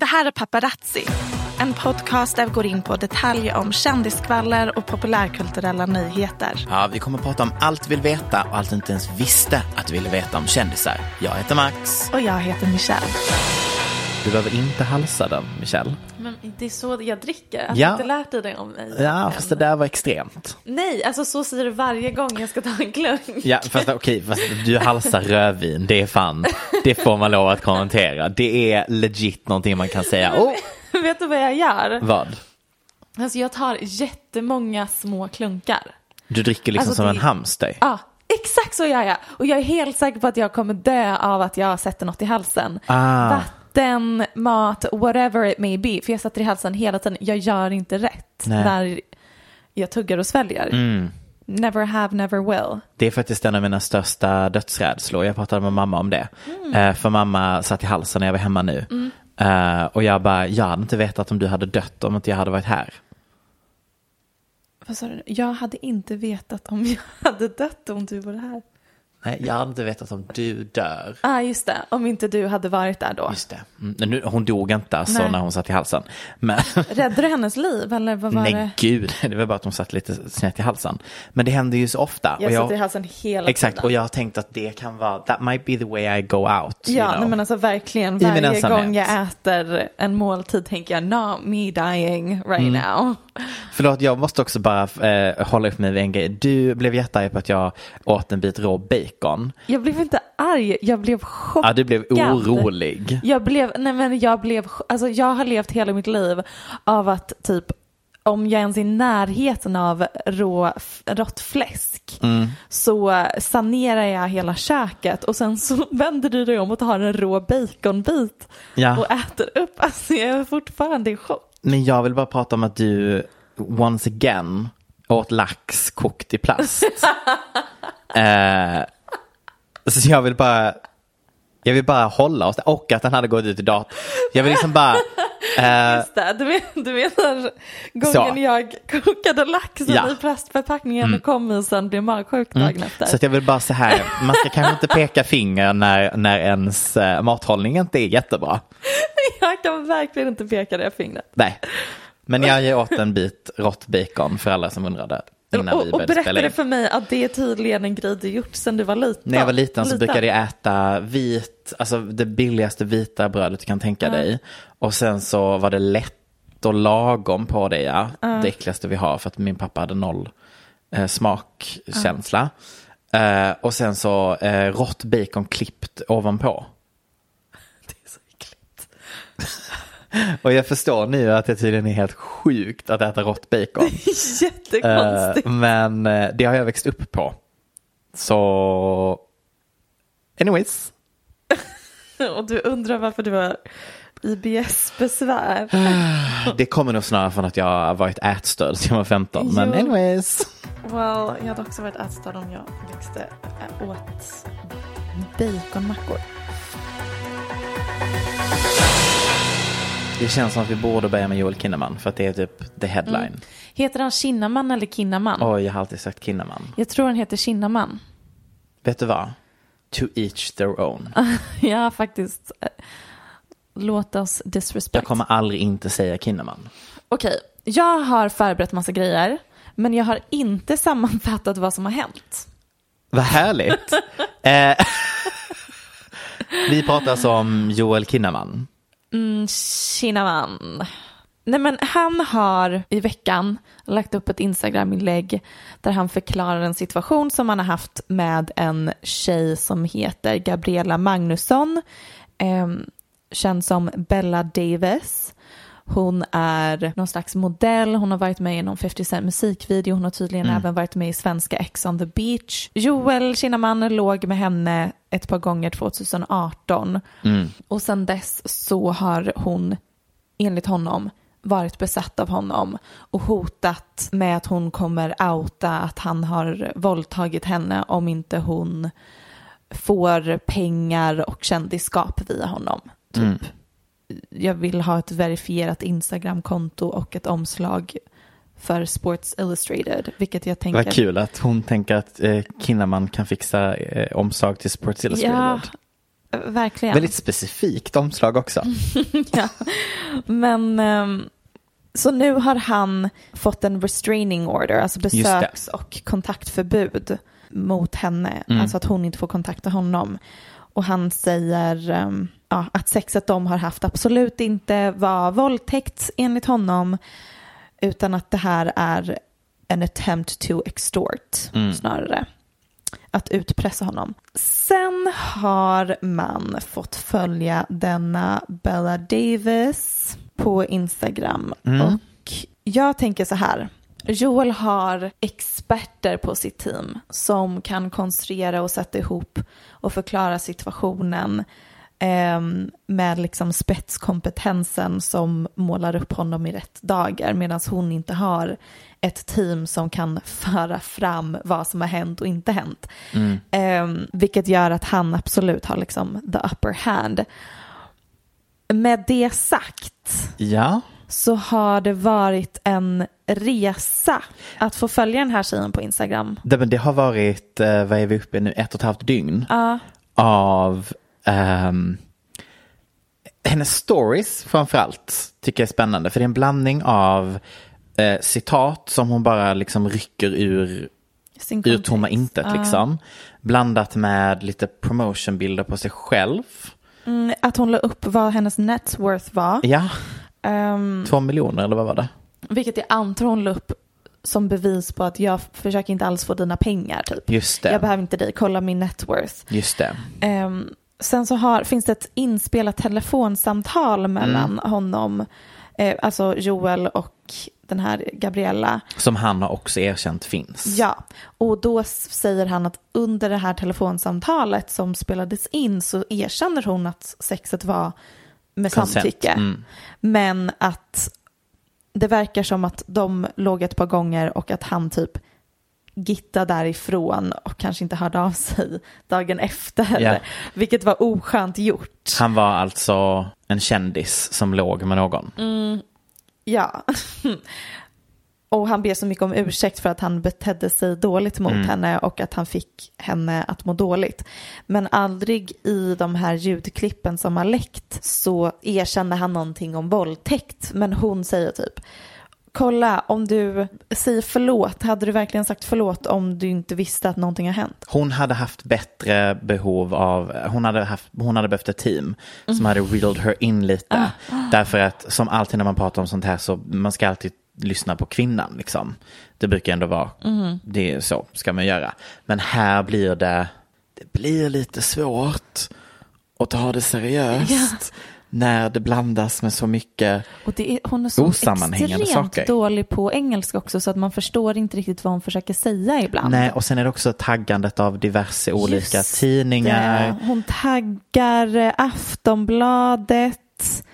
Det här är Paparazzi, en podcast där vi går in på detaljer om kändiskvaller och populärkulturella nyheter. Ja, vi kommer att prata om allt vi vill veta och allt du inte ens visste att du ville veta om kändisar. Jag heter Max. Och jag heter Michelle. Du behöver inte halsa den, Michelle. Men det är så jag dricker. Alltså, Ja. Jag har inte lärt dig det om mig. Ja, än. fast det där var extremt. Nej, alltså så säger du varje gång jag ska ta en klunk. Ja, fast okej, fast du halsar rödvin, det är fan, det får man lov att kommentera. Det är legit någonting man kan säga. Oh, Vet du vad jag gör? vad? Alltså jag tar jättemånga små klunkar. Du dricker liksom Alltså, som det- en hamster. Ja, exakt så gör jag. Och jag är helt säker på att jag kommer dö av att jag sätter något i halsen. Ah. Vatten, mat, whatever it may be. För jag sätter i halsen hela tiden. Jag gör inte rätt Nej. när jag tuggar och sväljer. Mm. Never have, never will. Det är faktiskt en av mina största dödsrädslor. Jag pratade med mamma om det. Eh, för mamma satt i halsen när jag var hemma nu. Eh, och jag bara, jag hade inte vetat om du hade dött om inte jag hade varit här. Vad sa du? Jag hade inte vetat om jag hade dött om du var här. Nej, jag hade inte vetat om du dör. ah, just det. Om inte du hade varit där då. Just det. Mm, nu, hon dog inte alltså Nej. när hon satt i halsen. Men Räddade du hennes liv eller vad var nej det? gud, det var bara att hon satt lite snett i halsen. Men det händer ju så ofta. Jag och satt i halsen hela Exakt, tiden. och jag har tänkt att det kan vara, that might be the way I go out. you Ja, know. nej, men alltså verkligen varje gång jag äter en måltid tänker jag not me dying right Mm. now. Förlåt, jag måste också bara eh, hålla upp mig vid en grej. Du blev jättearg på att jag åt en bit rå bacon. Jag blev inte arg, jag blev chockad. Ja, du blev orolig. Jag blev, nej men jag blev, alltså jag har levt hela mitt liv av att typ om jag ens är i närheten av rå, rått fläsk Mm. så sanerar jag hela köket och sen så vänder du dig om och tar en rå baconbit Ja. och äter upp. Alltså jag är fortfarande i chock. Men jag vill bara prata om att du once again åt lax kokt i plast. eh, så jag vill bara jag vill bara hålla oss och att den hade gått ut i datorn. Jag vill liksom bara Just det, du, men, du menar gången Så. jag kokade laxen Ja. i plastförpackningen Mm. och kom och sen blev magsjuk dagen efter. Så jag vill bara så här, man ska kanske inte peka finger när, när ens eh, mathållning inte är jättebra. Jag kan verkligen inte peka det fingret. Nej, men jag åt en bit rått bacon för alla som undrade innan vi Och, och började spela berättade för mig att det är tydligen en grej du gjort sedan du var liten. När jag var liten så brukade jag äta vit, alltså det billigaste vita brödet du kan tänka Ja. dig. Och sen så var det lätt och lagom på det, ja. Det äckligaste vi har för att min pappa hade noll eh, smakkänsla. Eh, och sen så eh, rått bacon klippt ovanpå. Det är så äckligt. Och jag förstår nu att det tydligen är helt sjukt att äta rått bacon. Eh, Jättekonstigt. men eh, det har jag växt upp på. Så, anyways. Och du undrar varför du har IBS-besvär. Det kommer nog snarare från att jag har varit ätstörd sedan jag var 15. Men Jo. anyways. Well, jag hade också varit ätstörd om jag växte åt baconmackor. Det känns som att vi borde börja med Joel Kinnaman för att det är typ the headline. Heter han Kinnaman eller Kinnaman? Oj, jag har alltid sagt Kinnaman. Jag tror han heter Kinnaman. Vet du vad? To each their own. ja, faktiskt. Låt oss disrespect. Jag kommer aldrig inte säga Kinnaman. Okej, jag har förberett massa grejer, men jag har inte sammanfattat vad som har hänt. Vad härligt. eh, vi pratar alltså om Joel Kinnaman. Mm, Kinnaman. Nej men han har i veckan lagt upp ett Instagram-inlägg där han förklarar en situation som han har haft med en tjej som heter Gabriella Magnusson, eh, känd som Bella Davis. Hon är någon slags modell, hon har varit med i någon 50 Cent musikvideo, hon har tydligen även varit med i svenska Ex on the beach. Joel Kinnaman låg med henne ett par gånger 2018 och sen dess så har hon enligt honom varit besatt av honom och hotat med att hon kommer outa att han har våldtagit henne om inte hon får pengar och kändisskap via honom. Typ. Jag vill ha ett verifierat Instagram-konto och ett omslag för Sports Illustrated, vilket jag tänker... Vad kul att hon tänker att eh, Kinnaman kan fixa eh, omslag till Sports Illustrated. Ja, verkligen. Väldigt specifikt omslag också. ja. Men ehm, så nu har han fått en restraining order, alltså besöks och kontaktförbud mot henne, Mm. alltså att hon inte får kontakta honom. Och han säger ehm, ja, att sexet de har haft absolut inte var våldtäkt enligt honom, utan att det här är en attempt to extort Mm. snarare. Att utpressa honom. Sen har man fått följa denna Bella Davis på Instagram. Och jag tänker så här. Joel har experter på sitt team som kan konstruera och sätta ihop och förklara situationen med liksom spetskompetensen som målar upp honom i rätt dagar medan hon inte har ett team som kan föra fram vad som har hänt och inte hänt. Ehm, vilket gör att han absolut har liksom the upper hand. Med det sagt Ja, så har det varit en resa att få följa den här tjejen på Instagram. det, men det har varit, eh, vad är vi uppe i nu, ett och ett halvt dygn av ehm, hennes stories framförallt tycker jag är spännande. För det är en blandning av eh, citat som hon bara liksom rycker ur ur tomma intet liksom. Blandat med lite promotionbilder på sig själv. Mm, Att hon la upp vad hennes net worth var. Ja, Ehm, två miljoner eller vad var det? vilket jag antar hon la upp som bevis på att jag försöker inte alls få dina pengar typ. Just det. Jag behöver inte dig, kolla min net worth. Just det. Ehm, sen så har, finns det ett inspelat telefonsamtal mellan Mm. honom, eh, alltså Joel och den här Gabriella. Som han har också erkänt finns. Ja, och då säger han att under det här telefonsamtalet som spelades in så erkänner hon att sexet var med Consent. samtycke. Mm. Men att det verkar som att de låg ett par gånger och att han typ gittade därifrån och kanske inte hörde av sig dagen efter. Ja. Vilket var oskönt gjort. Han var alltså en kändis som låg med någon. Ja. Och han ber så mycket om ursäkt för att han betedde sig dåligt mot henne och att han fick henne att må dåligt. Men aldrig i de här ljudklippen som har läckt så erkände han någonting om våldtäkt. Men hon säger typ Kolla, om du säger förlåt, hade du verkligen sagt förlåt om du inte visste att någonting har hänt? Hon hade haft bättre behov av, hon hade, haft, hon hade behövt ett team som hade reeled her in lite. Därför att som alltid när man pratar om sånt här så man ska alltid lyssna på kvinnan liksom. Det brukar ändå vara, det är så ska man göra. Men här blir det, det blir lite svårt att ta det seriöst. När det blandas med så mycket. Och det är, hon är så Osammanhängande extremt saker. dålig på engelska också så att man förstår inte riktigt vad hon försöker säga ibland. Nej, och sen är det också taggandet av diverse olika Just tidningar. det. Hon taggar eh, Aftonbladet,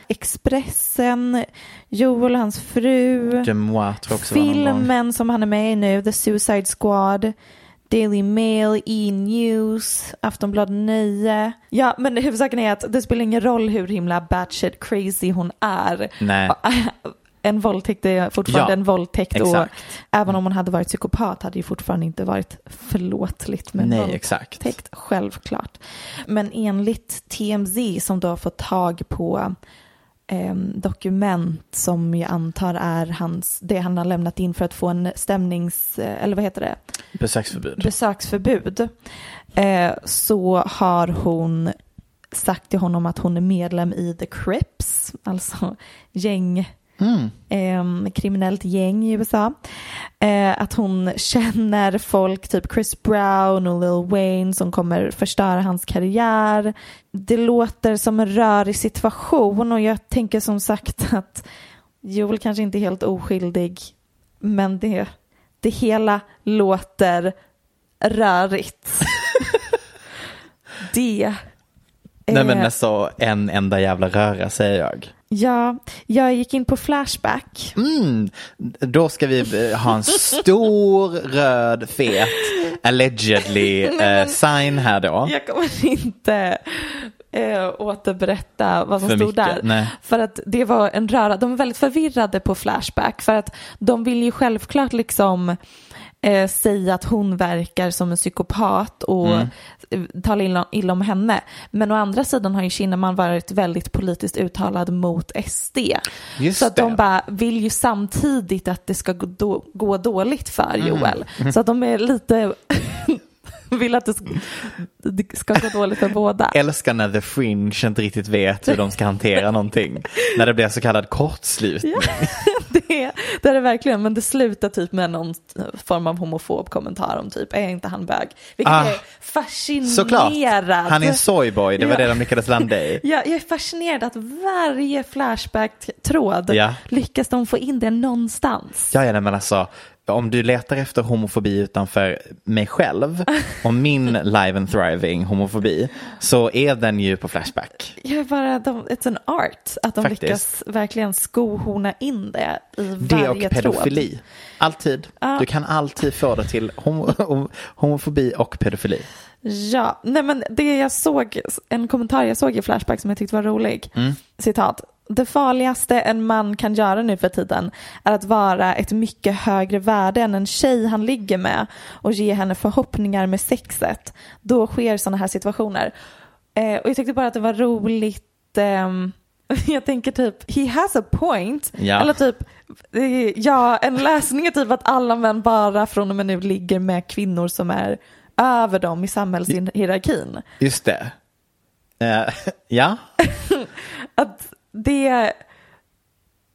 Expressen, Joel och hans fru, Moi filmen som han är med i nu, The Suicide Squad, Daily Mail, E-news, Aftonbladet Nöje. Ja, men huvudsaken är att det spelar ingen roll hur himla batshit crazy hon är. Nej. En våldtäkt är fortfarande Ja, en våldtäkt och exakt. även om hon hade varit psykopat hade det fortfarande inte varit förlåtligt med Nej, våldtäkt. exakt. Självklart. Men enligt TMZ som då har fått tag på em, dokument som jag antar är hans, det han har lämnat in för att få en stämnings, eh, eller vad heter det, Besöksförbud. besöksförbud, eh, så har hon sagt till honom att hon är medlem i The Crips, alltså gäng, Mm. eh, kriminellt gäng i USA. Eh, att hon känner folk, typ Chris Brown och Lil Wayne som kommer förstöra hans karriär. Det låter som en rörig situation och jag tänker som sagt att Joel kanske inte är helt oskyldig men det, det hela låter rörigt. det. Nej men alltså en enda jävla röra säger jag. Ja, jag gick in på Flashback. Mm, då ska vi eh, ha en stor röd fet allegedly eh, sign här då. Jag kommer inte eh, återberätta vad som För stod mycket, där. nej. För att det var en röra, de är väldigt förvirrade på Flashback för att de vill ju självklart liksom eh, säga att hon verkar som en psykopat och Mm. tala illa, illa om henne. Men å andra sidan har ju Kinnaman varit väldigt politiskt uttalad mot SD. Just så att det. de bara vill ju samtidigt att det ska gå, då, gå dåligt för Mm. Joel. Så att de är lite vill att det ska, det ska gå dåligt för båda. Älskar när the fringe inte riktigt vet hur de ska hantera någonting. När det blir så kallad kortslutning. Ja, det, det är det verkligen, men det slutar typ med någon form av homofob kommentar om typ, är inte han bög? Vilket Ah, är fascinerad. Såklart, han är en soyboy, det var Ja. det de lyckades landa i. Ja, jag är fascinerad att varje Flashback-tråd Ja. lyckas de få in det någonstans. Ja, ja, men alltså, om du letar efter homofobi utanför mig själv och min live and thriving homofobi så är den ju på Flashback. Jag är bara, de, it's an art att de Faktiskt. lyckas verkligen skohorna in det i Det varje och pedofili. tråd. Alltid. Ja. Du kan alltid få det till homo, homofobi och pedofili. Ja, nej men det jag såg, en kommentar jag såg i Flashback som jag tyckte var rolig. Mm. Citat. Det farligaste en man kan göra nu för tiden är att vara ett mycket högre värde än en tjej han ligger med och ge henne förhoppningar med sexet. Då sker sådana här situationer. Eh, och jag tyckte bara att det var roligt. ehm, jag tänker typ, he has a point. Ja. Eller typ, eh, ja, en läsning är typ att alla män bara från och med nu ligger med kvinnor som är över dem i samhällshierarkin. Just det. Eh, ja, Att det,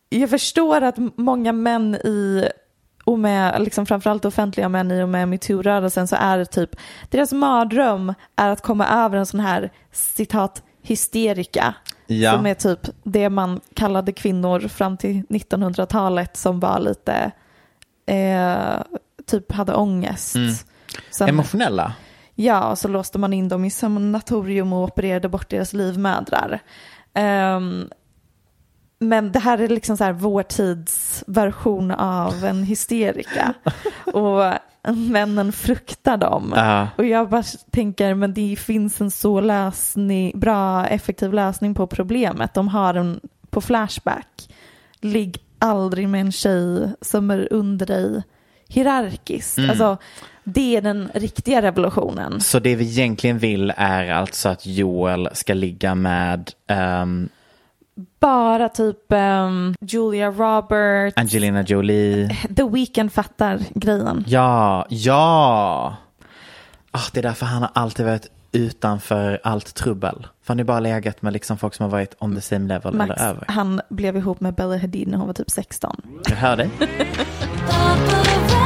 jag förstår att många män i och med liksom framförallt offentliga män i och med metoo-rörelsen så är det typ deras mardröm är att komma över en sån här citat hysterika Ja. som är typ det man kallade kvinnor fram till 1900-talet som var lite eh, typ hade ångest. Mm. Sen, emotionella. Ja, och så låste man in dem i sanatorium och opererade bort deras livmödrar. Ehm, men det här är liksom så här vår tids version av en hysterika. och männen fruktar dem. Ja. Och jag bara tänker, men det finns en så lösning, bra, effektiv lösning på problemet. De har en på Flashback. Ligg aldrig med en tjej som är under dig hierarkiskt. Mm. Alltså, det är den riktiga revolutionen. Så det vi egentligen vill är alltså att Joel ska ligga med ehm, Bara typ ehm, Julia Roberts, Angelina Jolie. The Weeknd fattar grejen. Ja, ja. Ah, det är därför han har alltid varit utanför allt trubbel. För han ju bara legat med liksom folk som har varit on the same level Max, eller över. han blev ihop med Bella Hadid när hon var typ 16. Jag hör dig.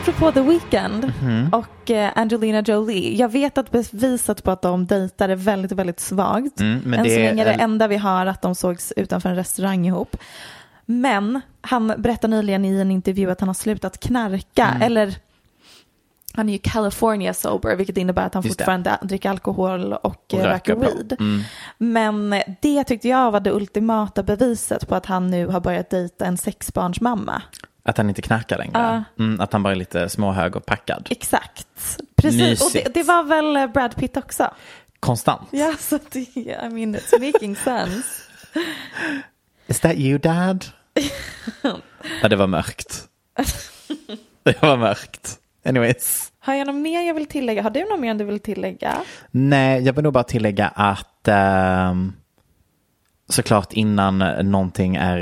Apropå The Weeknd Mhm. och eh, Angelina Jolie. Jag vet att beviset på att de dejtar är väldigt, väldigt svagt. Mm, men Än det så länge är det en- enda vi har att de sågs utanför en restaurang ihop. Men han berättade nyligen i en intervju att han har slutat knarka. Mm. Eller han är ju California sober, vilket innebär att han Just det. fortfarande dricker alkohol och, Och eh, röker röker weed. Mm. Men det tyckte jag var det ultimata beviset på att han nu har börjat dejta en sexbarnsmamma. Att han inte knarkar längre. Mm, att han bara är lite småhög och packad. Exakt. Precis, och det, det var väl eh, Brad Pitt också? Konstant. Ja, så det, I mean it's making sense. Is that you dad? ja, det var mörkt. det var mörkt. Anyways. Har jag något mer jag vill tillägga? Har du något mer du vill tillägga? Nej, jag vill nog bara tillägga att ehm, såklart innan någonting är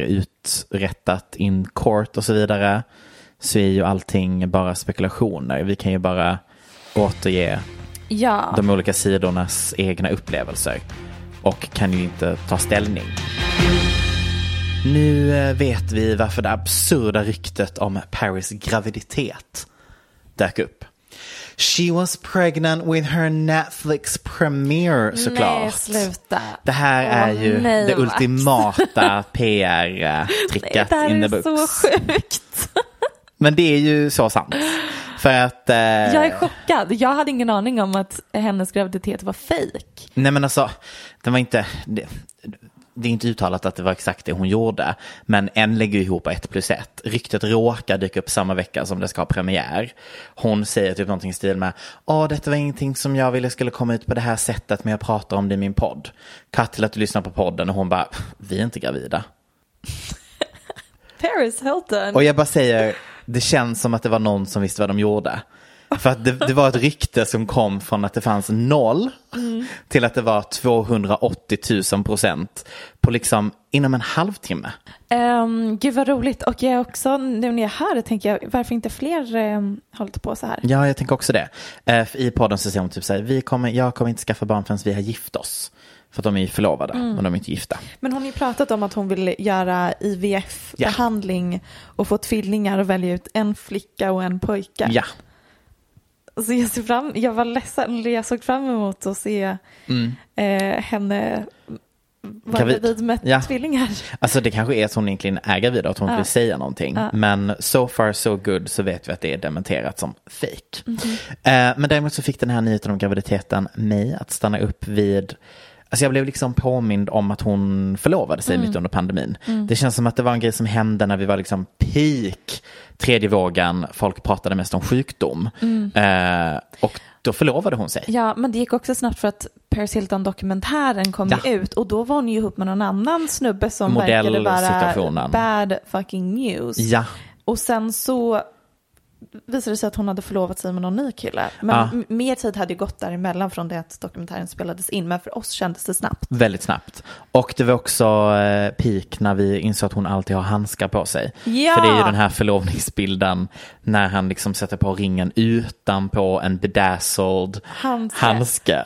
uträttat in court och så vidare så är ju allting bara spekulationer. Vi kan ju bara återge Ja. de olika sidornas egna upplevelser och kan ju inte ta ställning. Nu eh, vet vi varför det absurda ryktet om Paris graviditet dök upp. She was pregnant with her Netflix premiere såklart. Nej, sluta. Det här Åh, är ju nej, det Max. ultimata PR-tricket Det här in the är books. så sjukt. Men det är ju så sant. För att... eh, Jag är chockad. Jag hade ingen aning om att hennes graviditet var fejk. Nej men alltså, den var inte... Det, det är inte uttalat att det var exakt det hon gjorde. Men en lägger ihop ett plus ett. Ryktet råkar dyka upp samma vecka som det ska ha premiär. Hon säger typ någonting i stil med Åh, detta var ingenting som jag ville skulle komma ut på det här sättet men jag pratar om det i min podd. Cut till att du lyssnar på podden och hon bara, vi är inte gravida. Paris Hilton. Och jag bara säger, det känns som att det var någon som visste vad de gjorde. För att det, det var ett rykte som kom från att det fanns noll till att det var 280 000 procent på liksom inom en halvtimme. Um, gud vad roligt. Och jag också, nu när jag hör det tänker jag, varför inte fler um, hållit på så här? Ja, jag tänker också det. För I podden så säger hon typ så här, vi kommer, jag kommer inte skaffa barn förrän vi har gift oss. För att de är ju förlovade, men de är inte gifta. Men hon har ju pratat om att hon vill göra IVF-behandling och få tvillingar och välja ut en flicka och en pojke. Ja, Så jag, ser fram, jag var ledsen, jag såg fram emot att se eh, henne vara Gravid. gravid med Ja. tvillingar. alltså det kanske är så hon egentligen är gravid och att hon Ja. vill säga någonting. Ja. Men so far so good så vet vi att det är dementerat som fake. Mhm. Eh, men däremot så fick den här nyheten om graviditeten mig att stanna upp vid Alltså jag blev liksom påmind om att hon förlovade sig mitt under pandemin. Det känns som att det var en grej som hände när vi var liksom peak tredje vågen. Folk pratade mest om sjukdom. Eh, och då förlovade hon sig. Ja, men det gick också snabbt för att Paris Hilton-dokumentären kom Ja. ut och då var hon ju ihop med någon annan snubbe som verkade vara bad fucking news. Ja, Och sen så visade det sig att hon hade förlovat sig med någon ny kille. Men m- mer tid hade ju gått däremellan från det att dokumentären spelades in. Men för oss kändes det snabbt. väldigt snabbt. Och det var också eh, peak när vi insåg att hon alltid har handskar på sig. Ja! För det är ju den här förlovningsbilden när han liksom sätter på ringen utanpå en bedazzled Handske. handske.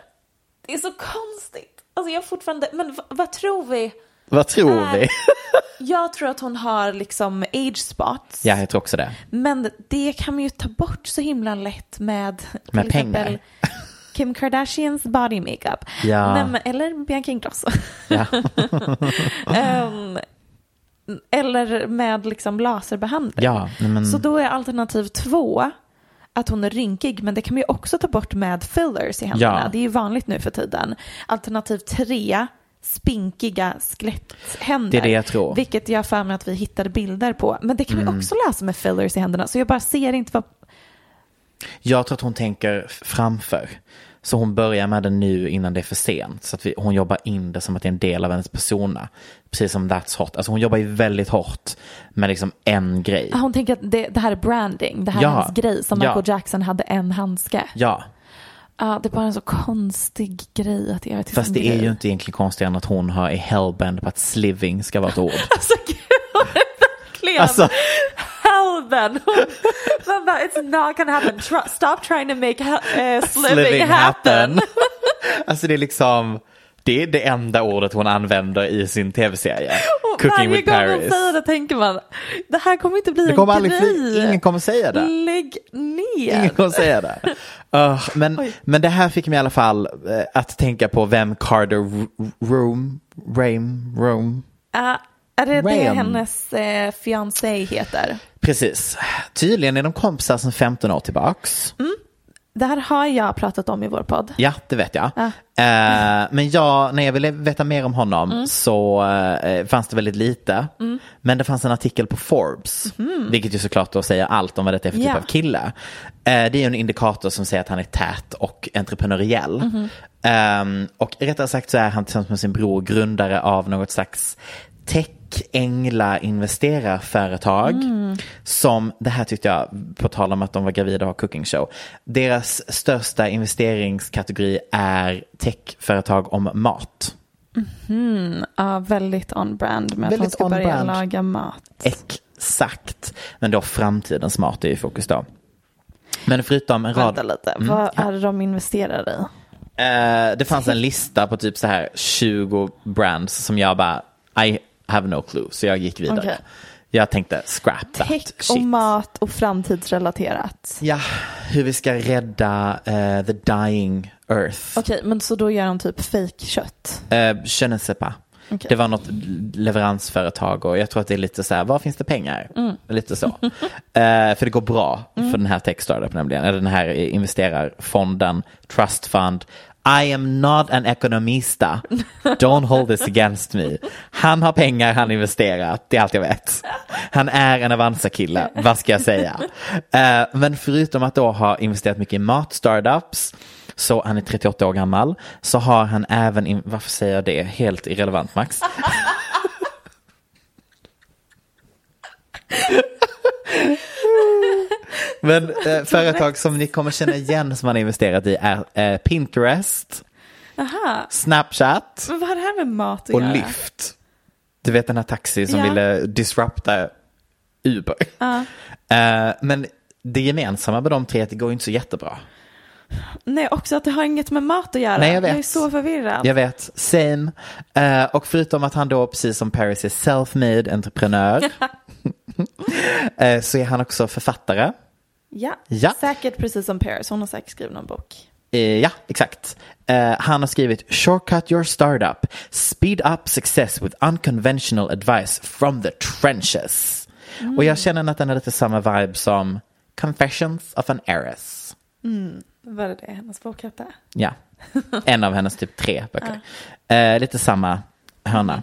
Det är så konstigt. Alltså jag fortfarande, men vad tror vi? Vad tror Äh. vi? Jag tror att hon har liksom age spots. Ja, jag tror också det. Men det kan man ju ta bort så himla lätt med Med pengar. Kim Kardashians body makeup. Ja. Men, eller Bianca Ingrosso. Ja. Ehm, eller med liksom laserbehandling. Ja, men Så då är alternativ två att hon är rynkig, men det kan man ju också ta bort med fillers i händerna. Ja. Det är ju vanligt nu för tiden. Alternativ tre, spinkiga skeletthänder. Det är det jag tror. Vilket jag för mig att vi hittade bilder på. Men det kan Mm. vi också lösa med fillers i händerna. Så jag bara ser inte vad... jag tror att hon tänker framför. Så hon börjar med det nu innan det är för sent. Så att vi, hon jobbar in det som att det är en del av hennes persona. Precis som That's Hot. Alltså hon jobbar ju väldigt hårt med liksom en grej. Ah, Hon tänker att det, det här är branding. Det här Ja. är hennes grej. Som Ja. Michael Jackson hade en handske. Ja, Ja, det är bara en så konstig grej att göra till fast det grej. är ju inte egentligen konstigare än att hon har är hellbent på att sliving ska vara ett ord. Alltså gud, verkligen Alltså-. Hon- Man bara, it's not gonna happen. Tr- stop trying to make uh, sliving, Sliving happen. alltså det är liksom, det är det enda ordet hon använder i sin tv-serie. Cooking Varje with gång hon Paris. säger det tänker man, det här kommer inte bli Det en kommer aldrig grej. ingen kommer säga det. Lägg ner. Ingen kommer säga det. Uh, men, men det här fick mig i alla fall eh, att tänka på vem Carter R- Rome, Rame, Rome. Ja, är det det Graham. hennes uh, fiancé heter? Precis. Tydligen är de kompisar sedan 15 år tillbaks. Det här har jag pratat om i vår podd. Ja, det vet jag. Ja. Eh, men jag, när jag ville veta mer om honom Mm. så eh, fanns det väldigt lite. Men det fanns en artikel på Forbes, vilket ju såklart då säger allt om vad det är för typ av kille. Eh, det är en indikator som säger att han är tät och entreprenöriell. Mhm. Ehm, och rättare sagt så är han tillsammans med sin bror grundare av något slags tech-ängla investerarföretag Mm. som, det här tyckte jag, på tal om att de var gravida och har cooking show, deras största investeringskategori är techföretag om mat. Ja, väldigt on-brand med att hon Väldigt ska börja laga mat. Exakt, men då framtidens mat är i fokus då. Men förutom en rad... Vänta lite, Mm, vad är det de investerar i? Eh, det fanns en lista på typ så här 20 brands som jag bara, I have no clue, så jag gick vidare. Okej. Jag tänkte scrap that Tech och shit. mat och framtidsrelaterat. Ja, hur vi ska rädda eh, the dying earth. Okej, men så då gör de typ fake-kött? Uh, je ne sais pas. Okej. Det var något leveransföretag och jag tror att det är lite så här, var finns det pengar? Mm. Lite så. Eh, för det går bra för den här tech startup nämligen, eller den här investerarfonden, trust fund. I am not an ekonomista. Don't hold this against me. Han har pengar, han investerat, det är allt jag vet. Han är en Avanza-kille, vad ska jag säga? Uh, men förutom att då ha investerat mycket i mat-startups, så han är 38 år gammal, så har han även, in, varför säger jag det, helt irrelevant Max. Men eh, företag som ni kommer känna igen som han har investerat i är eh, Pinterest, Aha, Snapchat men vad har det här med mat att och göra? Lyft. Du vet den här taxi som Ja. ville disrupta Uber. Eh, men det gemensamma med de tre är att det går inte så jättebra. Nej, också att det har inget med mat att göra. Nej, jag vet. är så förvirrad. Jag vet, same. Eh, och förutom att han då, precis som Paris, är self-made entreprenör, eh, så är han också författare. Ja. Ja. säkert precis som Paris. Hon har säkert skrivit någon bok. Eh, ja, exakt. Eh, han har skrivit Shortcut your startup, speed up success with unconventional advice from the trenches. Och jag känner att den är lite samma vibe som Confessions of an Heiress. Vad är det hennes bok hette? Ja, en av hennes typ tre böcker. Eh, lite samma hörna.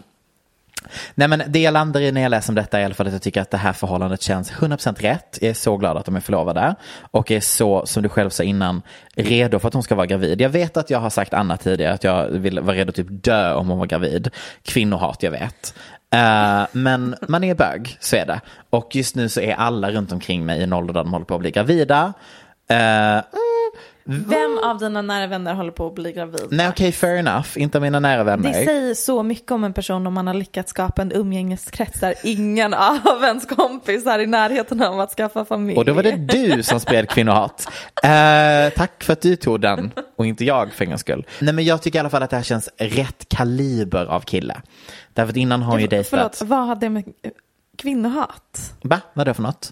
Nej men det jag landar i när jag läser om detta är i alla fall att jag tycker att det här förhållandet känns 100% rätt. Jag är så glad att de är förlovade och är så, som du själv sa innan, redo för att hon ska vara gravid. Jag vet att jag har sagt annat tidigare, att jag vill vara redo att typ dö om hon var gravid. Kvinnohat, jag vet. Eh, men man är bög, så är det. Och just nu så är alla runt omkring mig i en ålder där de håller på att bli gravida. Eh, Vem av dina nära vänner håller på att bli gravid? nej okej, fair enough. Inte av mina nära vänner. Det säger så mycket om en person om man har lyckats skapa en umgängeskrets där ingen av ens kompisar i närheten av att skaffa familj. Och då var det du som spred kvinnohat. Eh, tack för att du tog den och inte jag för en skull. Nej men jag tycker i alla fall att det här känns rätt kaliber av kille. Därför att innan har hon ju dejtat. Förlåt, vad har det med kvinnohat? Va? Vad är det för något?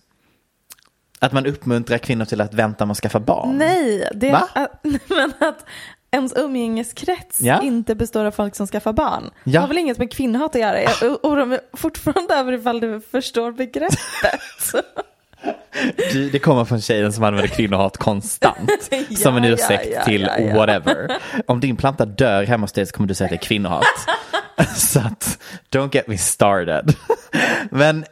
Att man uppmuntrar kvinnor till att vänta med att skaffa barn? Nej, det Va? att, men att ens umgängeskrets Ja. inte består av folk som skaffar barn. Det Ja. har väl inget med kvinnohat att göra. Jag oroar mig fortfarande över ifall du förstår begreppet. Du, det kommer från tjejen som använder kvinnohat konstant. Ja, som en ursäkt ja, till whatever. Om din planta dör hemma hos dig så kommer du säga att det är kvinnohat. så att, don't get me started. Men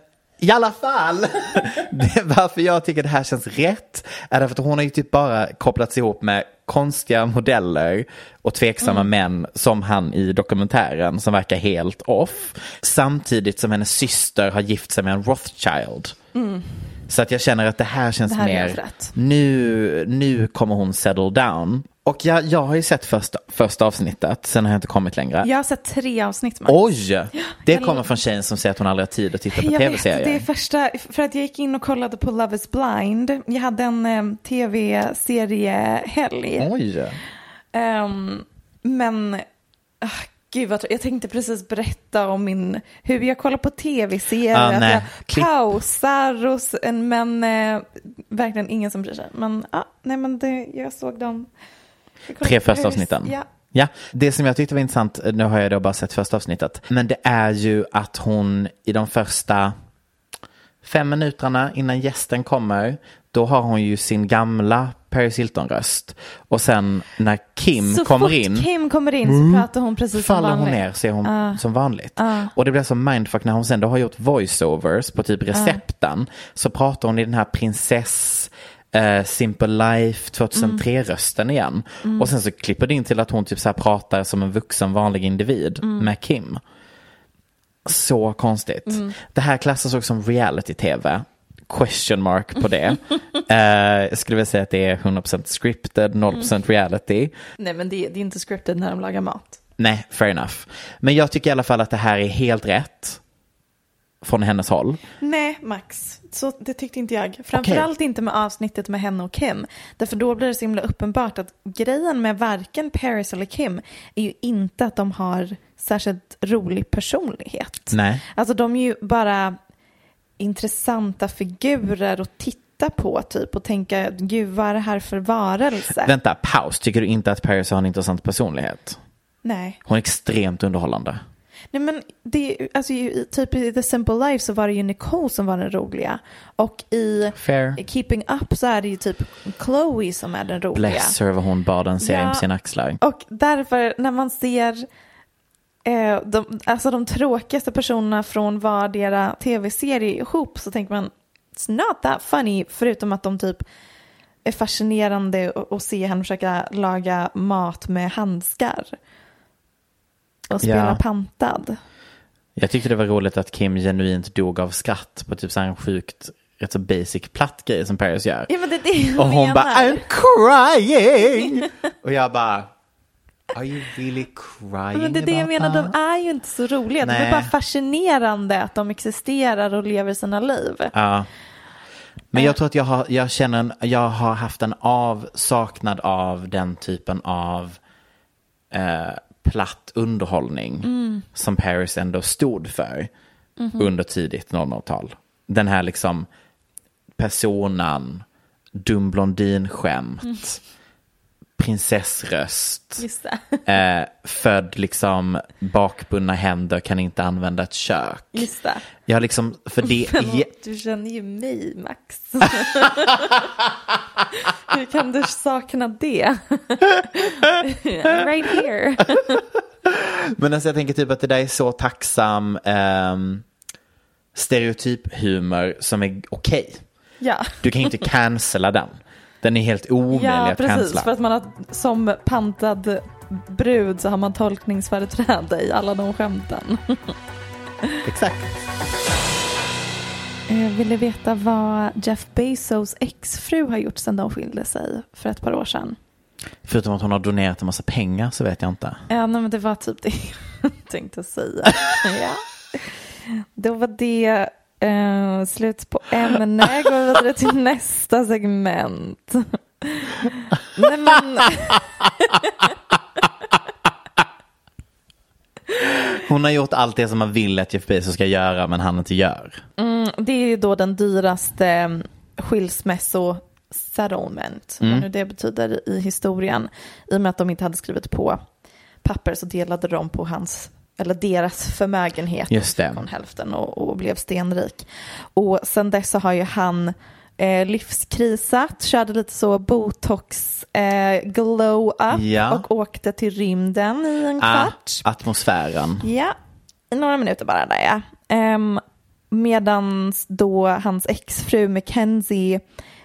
i alla fall, det, varför jag tycker det här känns rätt är därför att hon har ju typ bara kopplats ihop med konstiga modeller och tveksamma män som han i dokumentären som verkar helt off. Samtidigt som hennes syster har gift sig med en Rothschild. Så att jag känner att det här känns Det här är mer, nu, nu kommer hon settle down. Och jag, jag har ju sett första, första avsnittet, sen har jag inte kommit längre. Jag har sett tre avsnitt. Max. Oj! Det jag- kommer från tjejen som säger att hon aldrig har tid att titta på Jag vet, det är tv-serier. första, för att jag gick in och kollade på Love is blind. Jag hade en um, tv-seriehelg. Oj! Ehm, men, ah, gud vad, jag tänkte precis berätta om min, hur jag kollar på tv-serier. Ah, att jag Klipp. pausar och, men eh, verkligen ingen som bryr sig. Men, ah, nej men det, jag såg dem. Tre första avsnitten. Ja. Ja, det som jag tyckte var intressant, nu har jag då bara sett första avsnittet, men det är ju att hon i de första fem minuterna innan gästen kommer, då har hon ju sin gamla Paris Hilton-röst. Och sen när Kim så kommer fort in Kim kommer in så pratar hon precis som faller hon vanligt. ner så är hon Ah. som vanligt. Och det blir så mindfuck när hon sen då har gjort voiceovers på typ recepten. Så pratar hon i den här prinsess eh, Simple Life 2003-rösten igen. Och sen så klipper det in till att hon typ så här pratar som en vuxen vanlig individ med Kim. Så konstigt. Det här klassas också som reality-tv. Question mark på det. Eh, jag skulle vilja säga att det är 100% scripted, 0% reality. Nej men det, det är inte scripted när de lagar mat. Nej, fair enough. Men jag tycker i alla fall att det här är helt rätt. Från hennes håll. Nej Max, så det tyckte inte jag. Framförallt inte med avsnittet med henne och Kim. Därför då blir det så himla uppenbart att grejen med varken Paris eller Kim är ju inte att de har särskilt rolig personlighet. Nej. Alltså de är ju bara intressanta figurer att titta på typ och tänka gud vad är det här för varelse? Vänta, paus. Tycker du inte att Paris har en intressant personlighet? Nej. Hon är extremt underhållande. Nej men det, alltså, typ i The Simple Life så var det ju Nicole som var den roliga. Och i Fair. Keeping Up så är det ju typ Chloe som är den roliga. Bless her vad hon bar den serien Ja. på sina axlar. Och därför när man ser eh, de, alltså de tråkigaste personerna från vardera tv-serie ihop så tänker man it's not that funny förutom att de typ är fascinerande att se henne försöka laga mat med handskar. Och spela Ja. pantad. Jag tyckte det var roligt att Kim genuint dog av skratt på typ så här en sjukt, rätt så basic platt grej som Paris gör. Ja det det Och hon menar. bara I'm crying! Och jag bara Are you really crying Men det är det jag menar, de är ju inte så roliga. Nej. är bara fascinerande att de existerar och lever sina liv. Ja. Men jag tror att jag har, jag känner en, jag har haft en avsaknad av den typen av eh, platt underhållning som Paris ändå stod för under tidigt 00-tal. Den här liksom personan, dum blondin-skämt, prinsessröst, eh, född liksom bakbundna händer, kan inte använda ett kök. Just det. Jag har liksom, för det är... Du känner ju mig, Max. Hur kan du sakna det? Right here. Men alltså jag tänker typ att det där är så tacksam um, stereotyphumor som är okej. Ja, Du kan ju inte cancella den. Den är helt omöjlig ja att precis. cancella. För att man har, som pantad brud så har man tolkningsföreträde i alla de skämten. Exakt. Eh, Vill du veta vad Jeff Bezos exfru har gjort sedan de skilde sig för ett par år sedan? Förutom att hon har donerat en massa pengar så vet jag inte. Ja, nej, men det var typ det jag tänkte säga. ja. Då var det eh, slut på ämne. Går vi vidare till nästa segment. nej, men, Hon har gjort allt det som man vill att Jeff Bezos ska göra men han inte gör. mm, det är ju då den dyraste skilsmässo settlement, vad nu det betyder i historien. I och med att de inte hade skrivit på papper så delade de på hans, eller deras förmögenhet. Just det. från hälften och, och blev stenrik. Och sen dess så har ju han eh, livskrisat, körde lite så botox eh, glow up Ja. och åkte till rymden i en Ah, kvart. atmosfären. Ja, några minuter bara där ja. Um, Medan då hans exfru Mackenzie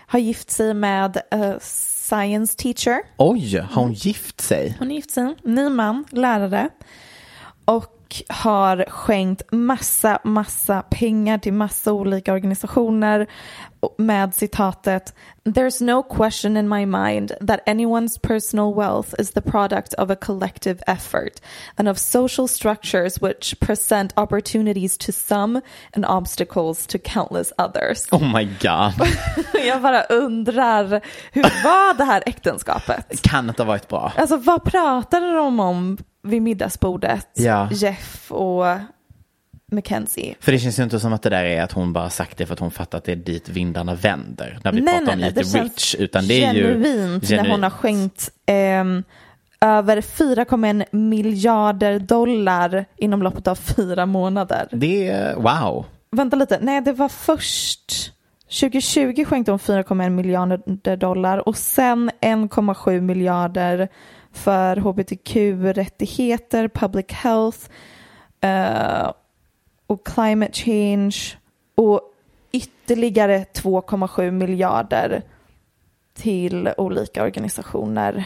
har gift sig med a science teacher. Oj, har hon gift sig? Hon är gift sig, ny man, lärare. Och har skänkt massa, massa pengar till massa olika organisationer med citatet There's no question in my mind that anyone's personal wealth is the product of a collective effort and of social structures which present opportunities to some and obstacles to countless others. Oh my god. Jag bara undrar, hur var det här äktenskapet? Kan inte ha varit bra. Alltså vad pratade de om vid middagsbordet? Ja. Jeff och Mackenzie. För det känns ju inte som att det där är att hon bara sagt det för att hon fattar att det är dit vindarna vänder. När vi nej, pratar nej, om nej, lite det rich. Utan det är ju genuint när hon har skänkt ehm, över 4,1 miljarder dollar inom loppet av fyra månader. Det är, wow. Vänta lite, nej det var först 2020 skänkte hon 4,1 miljarder dollar och sen 1,7 miljarder för hbtq-rättigheter, public health eh, och climate change och ytterligare 2,7 miljarder till olika organisationer.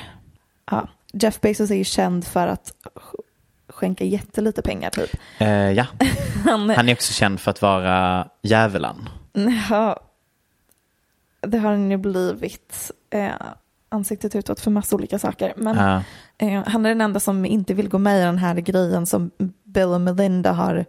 Ja, Jeff Bezos är ju känd för att sk- skänka jättelite pengar typ. Eh, ja, Han, han är också känd för att vara djävulen. ja, det har han ju blivit eh, ansiktet utåt för massa olika saker. Men Ja. eh, han är den enda som inte vill gå med i den här grejen som Bill och Melinda har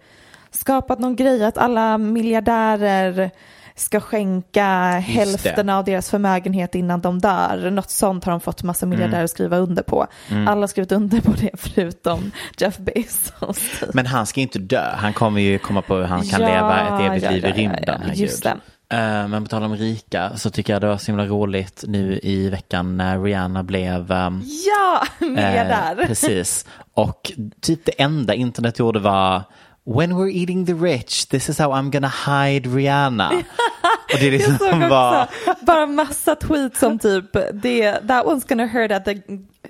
skapat någon grej att alla miljardärer ska skänka hälften av deras förmögenhet innan de dör. Något sånt har de fått massa miljardärer att skriva under på. Alla har skrivit under på det förutom Jeff Bezos. Men han ska inte dö. Han kommer ju komma på hur han kan Ja, leva ett evigt ja, liv i ja, ja, rymden. ja, herregud. just det. Eh, Men på tal om rika så tycker jag det var så himla roligt nu i veckan när Rihanna blev ehm, Ja, miljardär. Eh, precis. Och typ det enda internet gjorde var When we're eating the rich, this is how I'm gonna hide Rihanna. Och det är Jag såg liksom bara, bara massa tweets som typ det, that one's gonna hurt at the,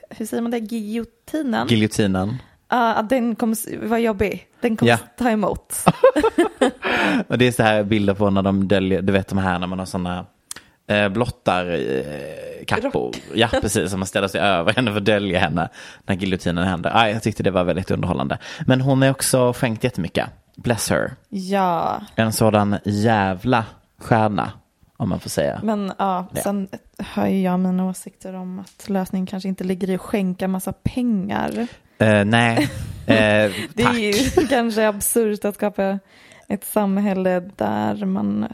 hur säger man det, giljotinen? giljotinen. Ja, att den kommer vara jobbig. Den kommer Ja. ta emot. Och det är så här bilder på när de döljer, du vet de här när man har sådana eh, blottar eh, kappor. Ja, precis, som man ställer sig över henne för att dölja henne när giljotinen händer. Ah, jag tyckte det var väldigt underhållande. Men hon är också skänkt jättemycket. Bless her. Ja, En sådan jävla stjärna, om man får säga. men ja, Ja. sen har ju jag mina åsikter om att lösningen kanske inte ligger i att skänka massa pengar. Eh, nej, eh, Det tack. är ju kanske absurt att skapa ett samhälle där man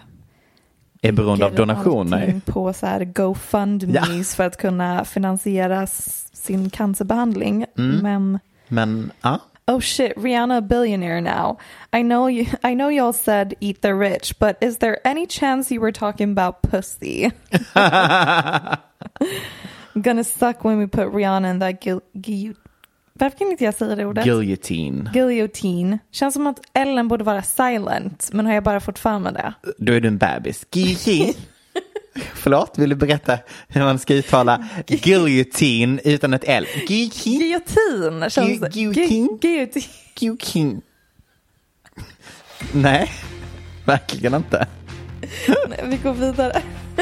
Är beroende av donationer. på så här GoFundMes för att kunna finansiera sin cancerbehandling. Mm. Men Men ja, oh shit, Rihanna a billionaire now. I know you. I know y'all said eat the rich, but is there any chance you were talking about pussy? Gonna suck when we put Rihanna in that gil- gil- Varför kan inte jag säga det ordet? guillotine. Guillotine. Känns som att Ellen borde vara silent, men har jag bara fått för mig det? Då är du en bebis. Guillotine. Förlåt, vill du berätta hur man ska uttala guillotine utan ett L? Guillotine. Guillotine känns Gu- guillotine? Gu- Guillotine. Guillotine. Nej, verkligen inte. Nej, Vi går vidare.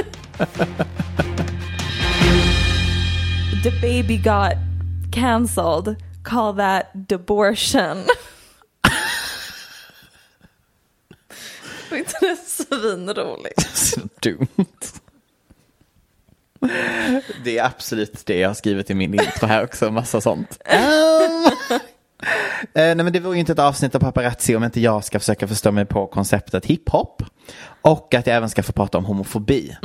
The baby got cancelled. Call that debortion. Var inte det svinroligt? Dumt. Det är absolut det jag har skrivit i min intro här också, massa sånt. Um. Eh, nej men det vore ju inte ett avsnitt av paparazzi om inte jag ska försöka förstå mig på konceptet hiphop. Och att jag även ska få prata om homofobi.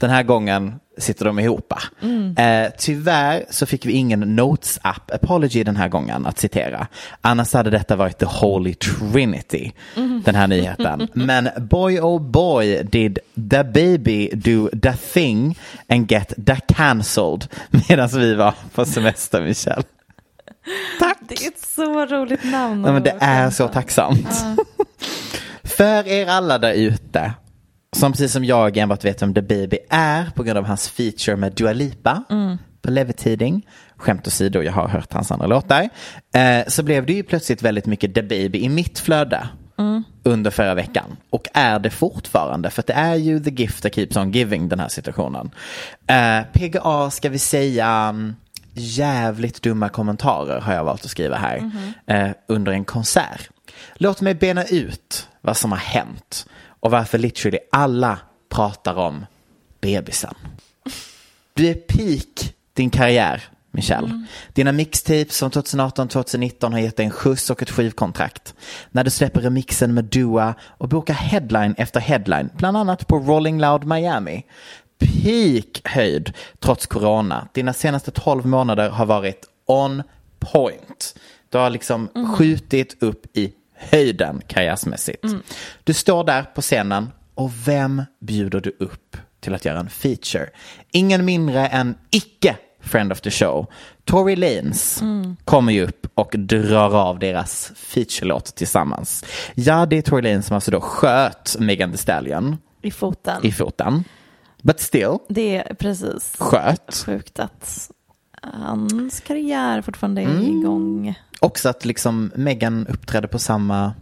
Den här gången sitter de ihop. Eh, tyvärr så fick vi ingen Notes app apology den här gången att citera. Annars hade detta varit the holy trinity, den här nyheten. Men boy oh boy did the baby do the thing and get the cancelled medan vi var på semester Michelle. Tack! Det är ett så roligt namn. Ja, men det är så tacksamt. För er alla där ute, som precis som jag enbart vet vem The Baby är på grund av hans feature med Dua Lipa på Levitiding. Skämt åsido, jag har hört hans andra låtar. Eh, så blev det ju plötsligt väldigt mycket The Baby i mitt flöde under förra veckan. Och är det fortfarande, för det är ju the gift that keeps on giving den här situationen. Eh, PGA ska vi säga mm, jävligt dumma kommentarer har jag valt att skriva här eh, under en konsert. Låt mig bena ut vad som har hänt och varför literally alla pratar om bebisen. Du är peak din karriär, Michelle. Dina mixtapes som 2018-2019 har gett dig en skjuts och ett skivkontrakt. När du släpper remixen med Dua och bokar headline efter headline, bland annat på Rolling Loud Miami. Peak höjd trots corona. Dina senaste 12 månader har varit on point. Du har liksom skjutit upp i höjden karriärsmässigt. Du står där på scenen och vem bjuder du upp till att göra en feature? Ingen mindre än icke friend of the show. Tory Lanez kommer ju upp och drar av deras featurelåt tillsammans. Ja, det är Tory Lanez som alltså då sköt Megan Thee Stallion. i foten. i foten. But still, Det är precis sköt. sjukt att hans karriär fortfarande är Mm. igång. Också att liksom Meghan uppträdde på samma...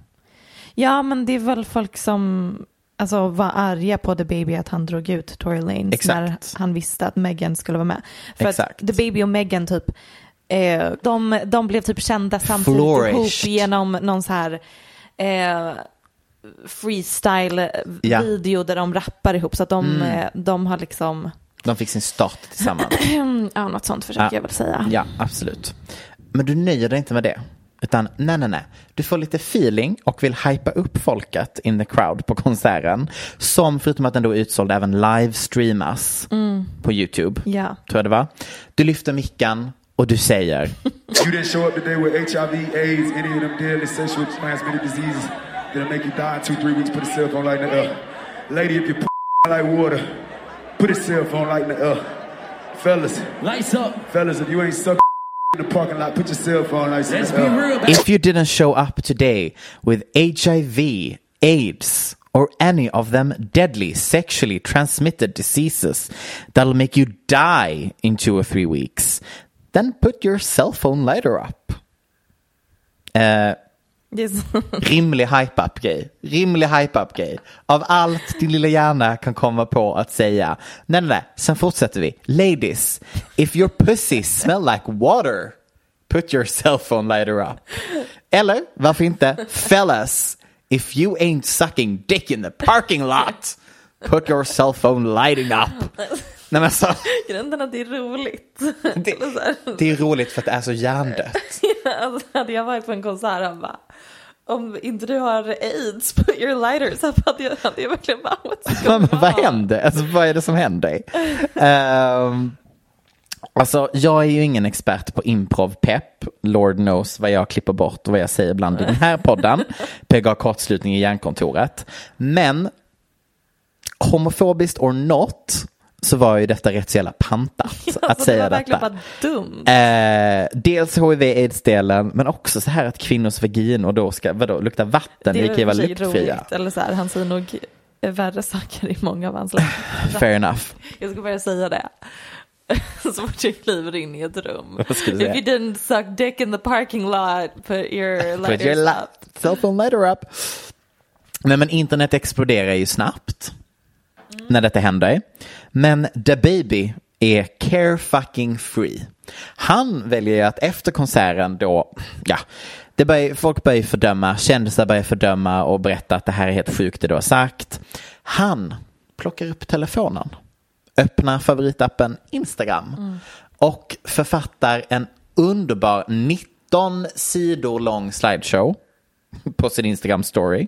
Ja, men det är väl folk som alltså, var arga på The Baby att han drog ut Tory Lanez Exakt. när han visste att Meghan skulle vara med. För Exakt. att The Baby och Meghan typ, eh, de, de blev typ kända samtidigt Flourished. ihop genom någon så här eh, freestyle-video där de rappar ihop. Så att de, Mm. eh, de har liksom, De fick sin start tillsammans. ja något sånt försöker Ja. jag väl säga. Ja, absolut. Men du nöjer dig inte med det. Utan nej, nej, nej. Du får lite feeling och vill hypa upp folket in the crowd på konserten. Som förutom att den då är utsåld även livestreamas på YouTube. Ja. Tror jag det var. Du lyfter micken och du säger You didn't show up today with HIV, AIDS, any of them deadly sexual transmitted diseases that'll make you die in two, three weeks. Put a cell phone light in the air. Lady, if you put like water, put a cell phone light in the air. Fellas, Lights up. fellas, if you ain't sucking in the parking lot, put your cell phone lights Let's the be air. real. If you didn't show up today with HIV, AIDS, or any of them deadly sexually transmitted diseases that'll make you die in two or three weeks, then put your cell phone lighter up. Det är så, rimlig hype-up-grej. Rimlig hype-up-grej. Av allt din lilla hjärna kan komma på att säga. Nej, nej, nej. Sen fortsätter vi. Ladies, if your pussy smell like water, put your cell phone lighter up. Eller, varför inte? Fellas, if you ain't sucking dick in the parking lot, put your cell phone lighting up. Nej, men grunden att det är roligt. det, så det är roligt för att det är så hjärndött. alltså, hade jag varit på en konsert och bara om inte du har aids put your lighter så hade jag, hade jag verkligen bara what's going men vad on? händer? Alltså, vad är det som händer? Ehm, alltså, jag är ju ingen expert på improv-pepp. Lord knows vad jag klipper bort och vad jag säger ibland i den här podden. PGA kortslutning i järnkontoret. Men homofobiskt or not så var ju detta rätt så jävla pantat att Alltså, säga det detta. bara dumt. Eh, dels hiv-aids-delen men också så här att kvinnors vaginor då ska vadå, lukta vatten, det kan ju vara luktfria. roligt. Eller så här, han säger nog värre saker i många av hans länder. Fair enough. Jag ska börja säga det. Så fort jag kliver in i ett rum. If you didn't suck dick in the parking lot, put your Put lighters your up. la- cell phone lighter up. Nej men internet exploderar ju snabbt när detta händer. Men The Baby är care fucking free. Han väljer ju att efter konserten då, ja, det börjar, folk börjar fördöma, kändisar börjar fördöma och berätta att det här är helt sjukt det du har sagt. Han plockar upp telefonen, öppnar favoritappen Instagram och författar en underbar 19 sidor lång slideshow på sin Instagram story.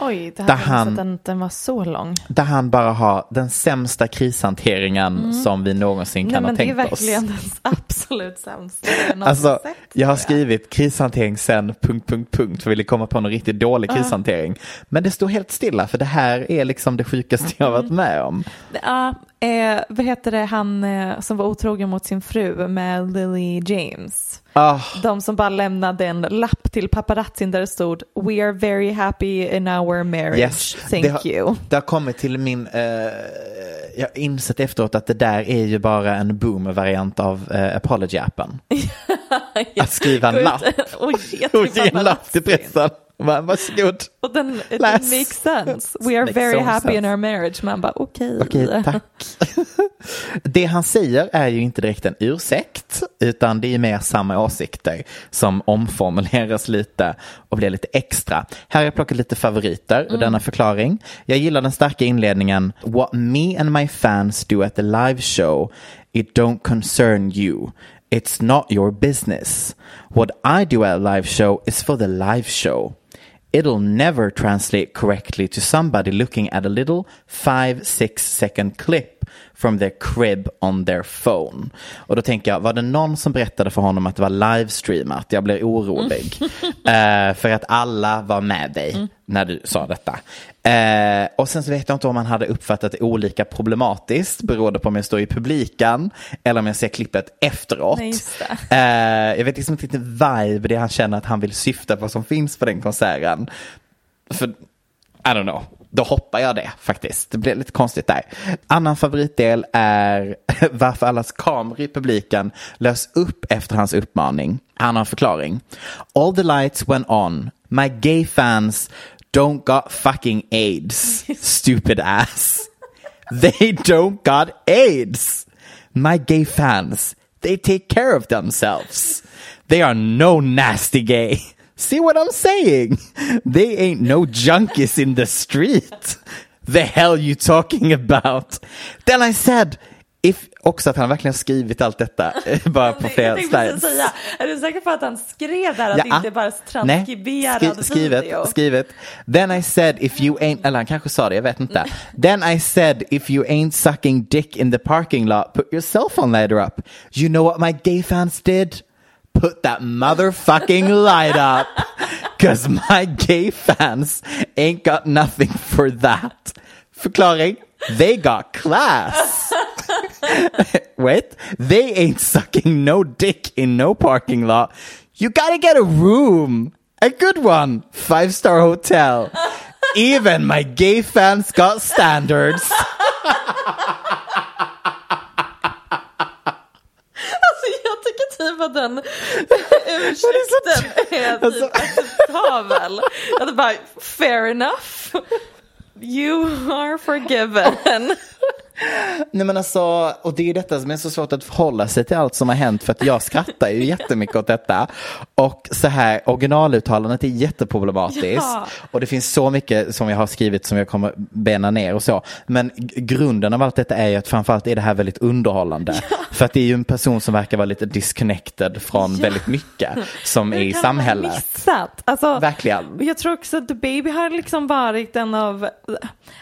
Oj, det här han- han... den, den var så lång. Där han bara har den sämsta krishanteringen som vi någonsin Mm. Nej kan men ha det är tänkt oss. verkligen den absolut sämsta Alltså, sett. jag har skrivit krishantering sen punkt, punkt, punkt för jag ville komma på någon riktigt dålig krishantering. Men det står helt stilla för det här är liksom det sjukaste jag har varit med om. Ja, eh, vad heter det, han eh, som var otrogen mot sin fru med Lily James. Ah, De som bara lämnade en lapp till paparazzin där det stod We are very happy in our marriage, yes. thank det har, you. Det har kommit till min, eh, jag har insett efteråt att det där är ju bara en boomer-variant av eh, apology-appen. Att skriva en lapp. Och ge Och ge en lapp till paparazzin. Va- Varsågod. Och den, it Läs. makes sense. We are very happy in sense. our marriage. Man bara okej. Okej, tack. Det han säger är ju inte direkt en ursäkt, utan det är mer samma åsikter som omformuleras lite och blir lite extra. Här har jag plockat lite favoriter ur denna förklaring. Jag gillar den starka inledningen. What me and my fans do at the live show, it don't concern you. It's not your business. What I do at a live show is for the live show. It'll never translate correctly to somebody looking at a little five, six second clip from their crib on their phone. Och då tänker jag, var det någon som berättade för honom att det var livestreamat? Jag blev orolig. Eh, för att alla var med dig när du sa detta. Eh, och sen så vet jag inte om han hade uppfattat det olika problematiskt beroende på om jag står i publiken eller om jag ser klippet efteråt. Nej. Eh, jag vet liksom inte riktigt vibe det han känner att han vill syfta på som finns på den konserten. För, I don't know. Då hoppar jag det faktiskt. Det blir lite konstigt där. Annan favoritdel är varför allas kameror i publiken lös upp efter hans uppmaning. Han har en förklaring. All the lights went on. My gay fans don't got fucking AIDS. Stupid ass. They don't got AIDS. My gay fans, they take care of themselves. They are no nasty gay. See what I'm saying? They ain't no junkies in the street. The hell you talking about? Then I said, if, också att han verkligen skrivit allt detta eh, bara på flera Jag säga, är du säker på att han skrev där att det inte bara är Nej, transkriberad skri- skrivet, video? skrivet. Then I said if you ain't, eller han kanske sa det, jag vet inte. Then I said if you ain't sucking dick in the parking lot, put your cell phone lighter up. You know what my gay fans did? Put that motherfucking light up. Cause my gay fans ain't got nothing for that. Förklaring, they got class. Wait, they ain't sucking no dick in no parking lot. You gotta get a room. A good one. Five star hotel. Even my gay fans got standards. typ att den ursäkten är typ acceptabel. Att det bara, fair enough. You are forgiven. Nej men alltså, och det är ju detta som är så svårt att förhålla sig till allt som har hänt för att jag skrattar ju jättemycket åt detta. Och så här, originaluttalandet är jätteproblematiskt. Ja. Och det finns så mycket som jag har skrivit som jag kommer bena ner och så. Men grunden av allt detta är ju att framförallt är det här väldigt underhållande. För att det är ju en person som verkar vara lite disconnected från väldigt mycket som är i samhället. Missat? Alltså, Verkligen. Jag tror också att The Baby har liksom varit en av,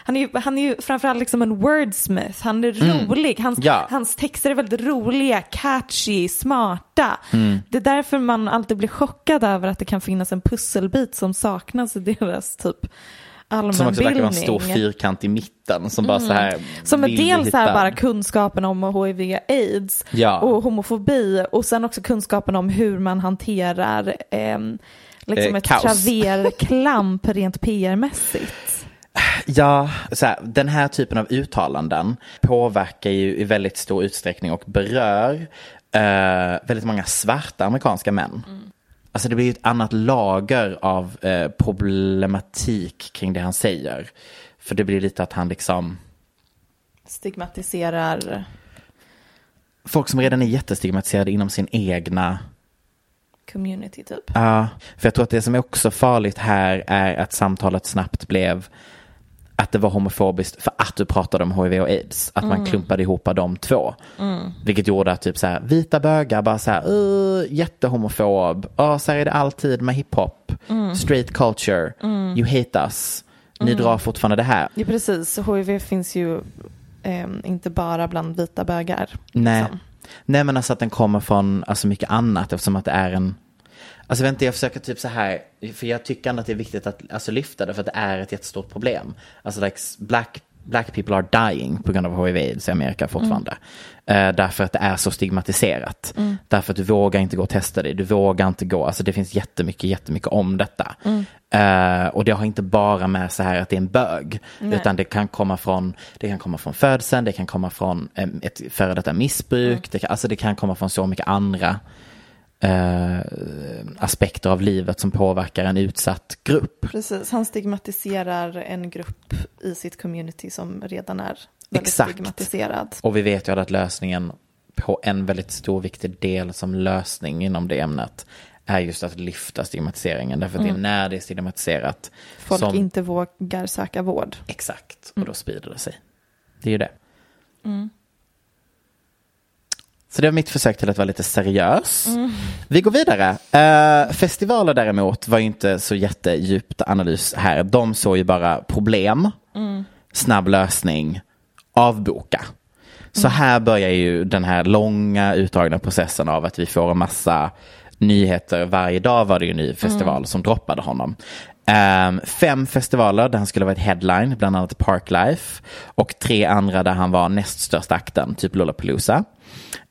han är ju, han är ju framförallt liksom en wordsmith, han är rolig, hans, Mm. Ja. hans texter är väldigt roliga, catchy, smarta. Mm. Det är därför man alltid blir chockad över att det kan finnas en pusselbit som saknas i deras typ Som också verkar vara en allmänbildning. stor fyrkant i mitten som bara så här Som är dels så här hitta- bara kunskapen om hiv aids Ja. och homofobi och sen också kunskapen om hur man hanterar ehm, liksom Eh, ett kaos. klaverklamp rent PR-mässigt. Ja, så här, den här typen av uttalanden påverkar ju i väldigt stor utsträckning och berör eh, väldigt många svarta amerikanska män. Alltså det blir ett annat lager av eh, problematik kring det han säger. För det blir lite att han liksom, Stigmatiserar folk som redan är jättestigmatiserade inom sin egna community typ. Ja, för jag tror att det som är också farligt här är att samtalet snabbt blev att det var homofobiskt för att du pratade om hiv och aids. Att man klumpade ihop de två. Vilket gjorde att typ så här, vita bögar bara så här, uh, jättehomofob. Uh, så här är det alltid med hiphop. Straight culture. You hate us. Ni drar fortfarande det här. Ja precis, hiv finns ju ehm, inte bara bland vita bögar. Nej. liksom. Nej men alltså att den kommer från alltså mycket annat eftersom att det är en Alltså vänta jag försöker typ så här För jag tycker ändå att det är viktigt att alltså, lyfta det för att det är ett jättestort problem. Alltså like black, black people are dying på grund av hiv aids i Amerika fortfarande. Eh, Därför att det är så stigmatiserat. Därför att du vågar inte gå och testa dig. Du vågar inte gå. Alltså det finns jättemycket, jättemycket om detta. Eh, Och det har inte bara med så här att det är en bög Utan det kan komma från Det kan komma från födseln Det kan komma från eh, ett före detta missbruk det kan, Alltså det kan komma från så mycket andra eh, aspekter av livet som påverkar en utsatt grupp. Precis, han stigmatiserar en grupp i sitt community som redan är väldigt Exakt. stigmatiserad. Och vi vet ju att lösningen på en väldigt stor viktig del som lösning inom det ämnet är just att lyfta stigmatiseringen. Därför att det är när det är stigmatiserat Folk som... inte vågar söka vård. Exakt, och då sprider det sig. Det är ju det. Så det var mitt försök till att vara lite seriös. Vi går vidare. Eh, festivaler däremot var inte så jättedjupt analys här. De såg ju bara problem, snabb lösning, avboka. Så här börjar ju den här långa utdragna processen av att vi får en massa nyheter. Varje dag var det ju en ny festival som droppade honom. Ehm, fem festivaler där han skulle varit headline, bland annat Parklife. Och tre andra där han var näst största akten, typ Lollapalooza.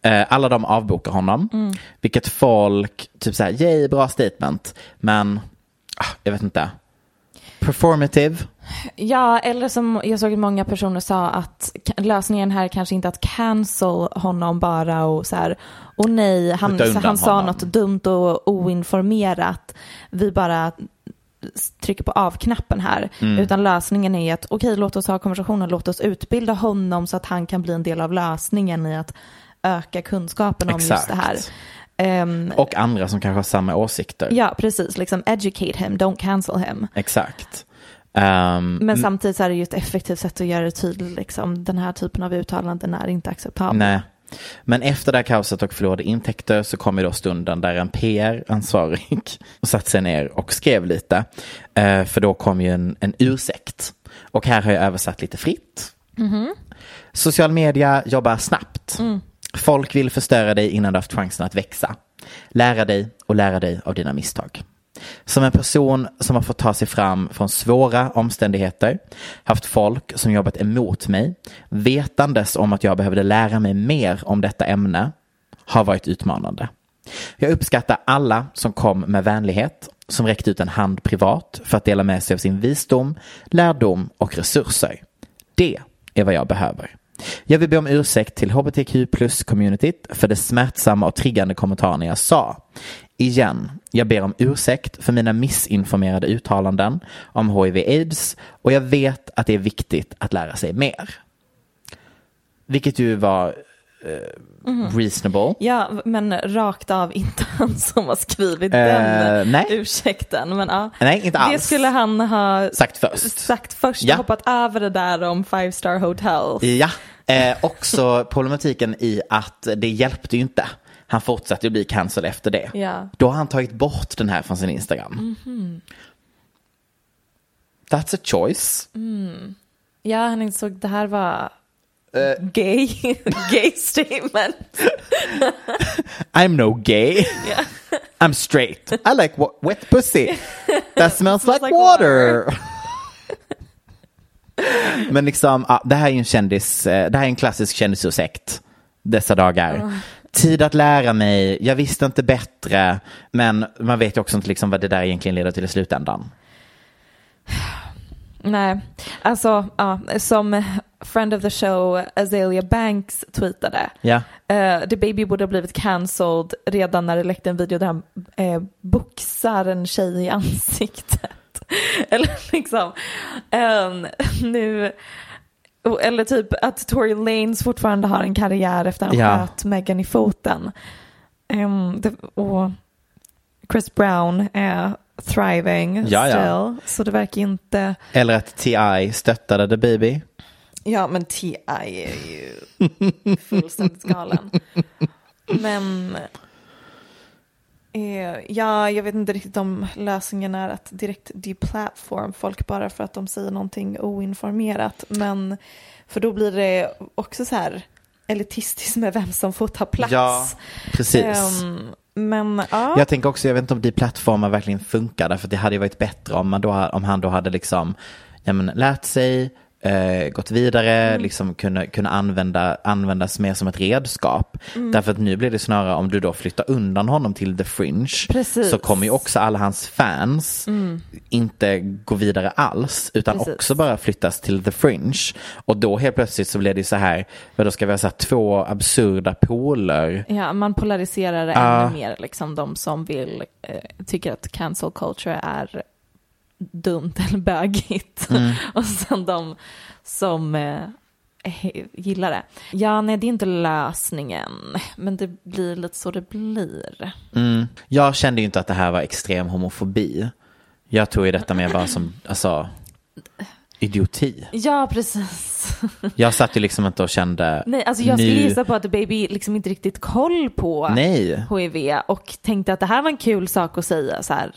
Eh, alla de avbokar honom. Vilket folk, typ såhär, yay, bra statement. Men, ah, jag vet inte. Performative, Ja, eller som jag såg att många personer sa att lösningen här kanske inte att cancel honom bara och så här, och nej, han, han sa honom. något dumt och oinformerat. Vi bara trycker på av-knappen här. Mm. Utan lösningen är att okej, låt oss ha konversationen, låt oss utbilda honom så att han kan bli en del av lösningen i att öka kunskapen om just Exakt. det här. Ehm, Och andra som kanske har samma åsikter. ja, precis, liksom educate him, don't cancel him. Exakt. Ehm, Men samtidigt så är det ju ett effektivt sätt att göra det tydligt, liksom, den här typen av uttalanden är inte acceptabla. Nej. Men efter det här kaoset och förlorade intäkter så kom ju då stunden där en PR-ansvarig satte sig ner och skrev lite. Eh, för då kom ju en, en ursäkt. Och här har jag översatt lite fritt. Social media jobbar snabbt. Folk vill förstöra dig innan du haft chansen att växa. Lära dig och lära dig av dina misstag. Som en person som har fått ta sig fram från svåra omständigheter, haft folk som jobbat emot mig, vetandes om att jag behövde lära mig mer om detta ämne, har varit utmanande. Jag uppskattar alla som kom med vänlighet, som räckte ut en hand privat för att dela med sig av sin visdom, lärdom och resurser. Det är vad jag behöver. Jag vill be om ursäkt till hbtq plus-communityt för det smärtsamma och triggande kommentarerna jag sa. Igen, jag ber om ursäkt för mina missinformerade uttalanden om hiv-aids och jag vet att det är viktigt att lära sig mer. Vilket ju var eh, reasonable. Ja, men rakt av inte han som har skrivit Eh, den nej. ursäkten. Men, ja. Nej, inte alls. Det skulle han ha Sagt först. sagt först Ja. och hoppat över det där om five star hotels. Ja, eh, också problematiken i att det hjälpte ju inte. Han fortsatte ju bli cancelled efter det. Ja. Då har han tagit bort den här från sin Instagram. That's a choice. Ja, han insåg det här var Eh. gay, gay statement. I'm no gay. I'm straight. I like wet pussy. That smells like, like water. Men liksom, ja, det här är ju en kändis, eh, det här är en klassisk kändisursäkt dessa dagar. Tid att lära mig, jag visste inte bättre, men man vet ju också inte liksom vad det där egentligen leder till i slutändan. Nej, alltså ja, som friend of the show Azalea Banks tweetade. Ja. Uh, The Baby borde ha blivit cancelled redan när det läckte en video där han uh, boxar en tjej i ansiktet. eller liksom, ehm, nu, eller typ att Tory Lanez fortfarande har en karriär efter han Ja. sköt Megan i foten. Ehm, det, och Chris Brown är thriving Ja, ja. still, så det verkar inte... Eller att T.I. stöttade The Baby. Ja, men T.I. är ju fullständigt galen. Men eh, ja, jag vet inte riktigt om lösningen är att direkt deplatform folk bara för att de säger någonting oinformerat. Men för då blir det också så här elitistiskt med vem som får ta plats. Ja, precis. Ehm, men ja. Jag tänker också, jag vet inte om de plattformar verkligen funkar därför det hade ju varit bättre om, man då, om han då hade liksom ja, men, lärt sig, eh, gått vidare, Mm. liksom kunna, kunna använda, användas mer som ett redskap. Mm. Därför att nu blir det snarare om du då flyttar undan honom till the fringe Precis. så kommer ju också alla hans fans inte gå vidare alls utan Precis. också bara flyttas till the fringe. Och då helt plötsligt så blir det så här, då ska vi ha så här, två absurda poler Ja, man polariserar Ja. ännu mer, liksom de som vill, eh, tycker att cancel culture är dumt eller bögigt. Mm. Och sen de som eh, gillar det. Ja, nej, det är inte lösningen, men det blir lite så det blir. Mm. Jag kände ju inte att det här var extrem homofobi. Jag tog ju detta mer bara som, alltså, idioti. Ja, precis. Jag satt ju liksom inte och kände, Nej, alltså jag skulle nu- gissa på att Baby liksom inte riktigt koll på Nej. HIV och tänkte att det här var en kul sak att säga så här.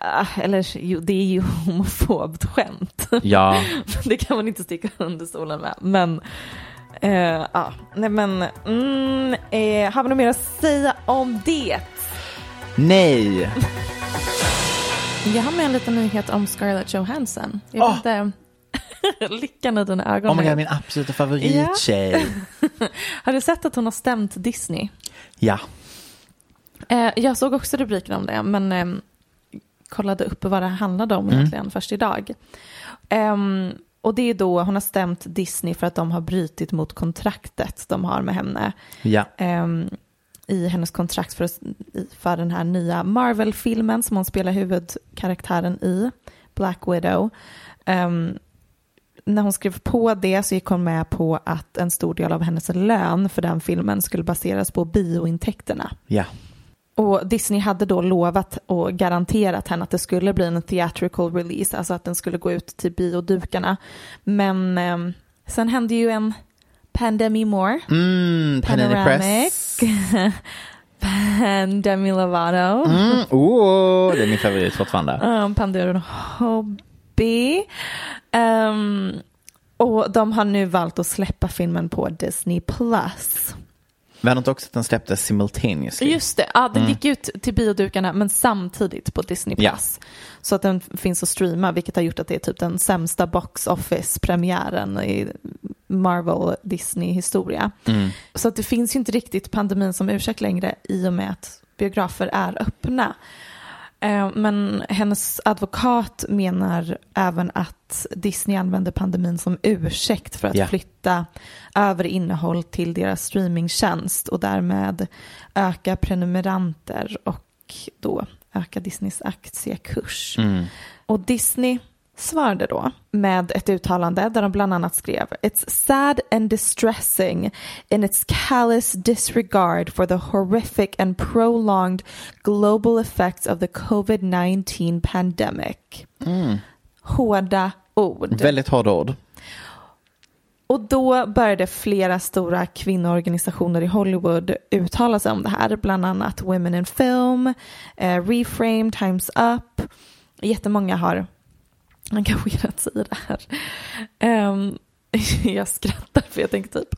Ah, Eller jo, det är ju homofobt skämt. Ja, det kan man inte sticka under stolen med. Men eh, ja, nej men mm, eh, har vi något mer att säga om det? nej. Jag har med en liten nyhet om Scarlett Johansson. Jag vet inte, lickan i dina ögon. Oh my god, min absoluta favorittjej. Har du sett att hon har stämt Disney? Ja. Eh, jag såg också rubriken om det, men eh, kollade upp vad det handlade om egentligen först idag. Ehm, och det är då hon har stämt Disney för att de har brutit mot kontraktet de har med henne. Ja. Ehm, I hennes kontrakt för, för den här nya Marvel-filmen som hon spelar huvudkaraktären i, Black Widow. Ehm, när hon skrev på det så gick hon med på att en stor del av hennes lön för den filmen skulle baseras på biointäkterna. Ja. Och Disney hade då lovat och garanterat henne att det skulle bli en theatrical release, alltså att den skulle gå ut till biodukarna. Men eh, sen hände ju en Pandemi More, Mm, Panoramic. Pandemi Lovato, Mm, oh, det är min favorit fortfarande. um, Pandora Hobby. Ehm, och de har nu valt att släppa filmen på Disney+. Plus. Inte också att den släpptes simultaneously? Just det, ja, den gick ut till biodukarna men samtidigt på Disney+. Ja. Plus. Så att den finns att streama vilket har gjort att det är typ den sämsta box office-premiären i Marvel Disney-historia. Så att det finns ju inte riktigt pandemin som ursäkt längre i och med att biografer är öppna. Eh, Men hennes advokat menar även att Disney använder pandemin som ursäkt för att Ja. flytta över innehåll till deras streamingtjänst och därmed öka prenumeranter och då öka Disneys aktiekurs. Och Disney svarade då med ett uttalande där de bland annat skrev It's sad and distressing in its callous disregard for the horrific and prolonged global effects of the COVID-19 pandemic. Hårda ord. Väldigt hårda ord. Och då började flera stora kvinnoorganisationer i Hollywood uttala sig om det här, bland annat Women in Film, eh, Reframe, Times Up. Jättemånga har engagerat sig i det här. Ehm, jag skrattar för jag tänker typ,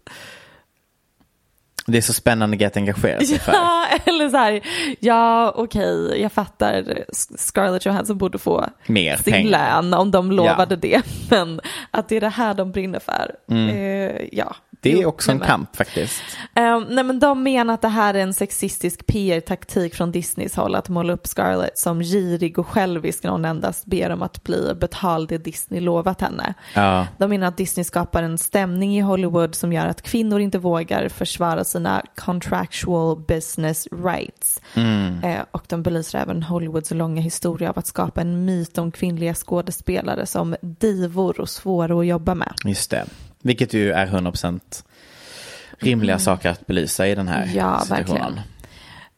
Det är så spännande att engagera sig för. ja, eller så här, ja okej, jag fattar, Scarlett Johansson borde få Mer sin pengar. lön om de lovade Ja. det, men att det är det här de brinner för, eh, ja. Det är Jo, också en men- kamp faktiskt. Um, nej men de menar att det här är en sexistisk PR-taktik från Disneys håll att måla upp Scarlett som girig och självisk när hon endast ber om att bli betald det Disney lovat henne. Ja. De menar att Disney skapar en stämning i Hollywood som gör att kvinnor inte vågar försvara sina contractual business rights. Eh, och de belyser även Hollywoods långa historia av att skapa en myt om kvinnliga skådespelare som divor och svåra att jobba med. Just det. Vilket ju är 100% rimliga saker att belysa i den här Mm. Ja, situationen.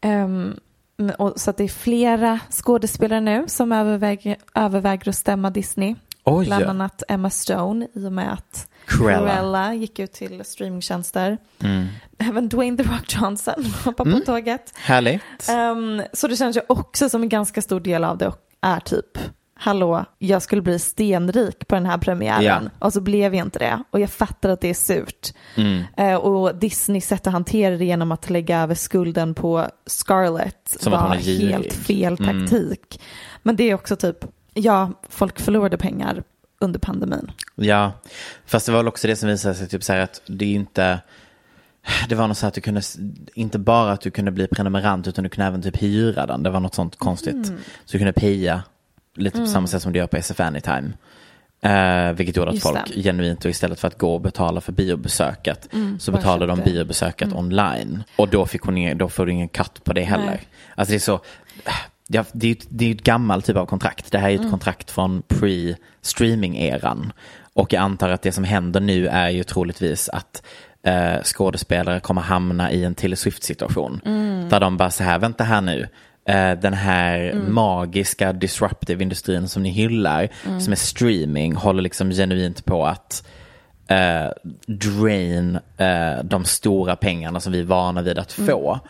verkligen. Men- och, så att det är flera skådespelare nu som överväger, överväger att stämma Disney. Oj. Bland annat Emma Stone i och med att Cruella. gick ut till streamingtjänster. Mm. Även Dwayne The Rock Johnson hoppar på tåget. Härligt. Ehm, så det känns ju också som en ganska stor del av det är typ Hallå, jag skulle bli stenrik på den här premiären Ja. och så blev jag inte det. Och jag fattar att det är surt. Mm. Eh, och Disneys sätt att hantera det genom att lägga över skulden på Scarlett Som var helt fel Mm. taktik. Men det är också typ, ja, folk förlorade pengar under pandemin. Ja, fast det var väl också det som visade sig typ så här att det är inte det var något så här att du kunde, inte bara att du kunde bli prenumerant utan du kunde även typ hyra den. Det var något sånt konstigt. Mm. Så du kunde paya lite på samma sätt som du gör på SF Anytime. Eh, vilket gjorde att Just folk det. genuint och istället för att gå och betala för biobesöket så bara betalade de biobesöket online. Och då, fick hon då får du ingen cut på det heller. Nej. Alltså det är så, ja, det är det är ett gammalt typ av kontrakt. Det här är ju ett kontrakt från pre-streaming-eran. Och jag antar att det som händer nu är ju troligtvis att eh, skådespelare kommer hamna i en Taylor Swift-situation. Där de bara så här, vänta här nu. Eh, den här magiska disruptive industrin som ni hyllar, som är streaming, håller liksom genuint på att eh, drain eh, de stora pengarna som vi är vana vid att få.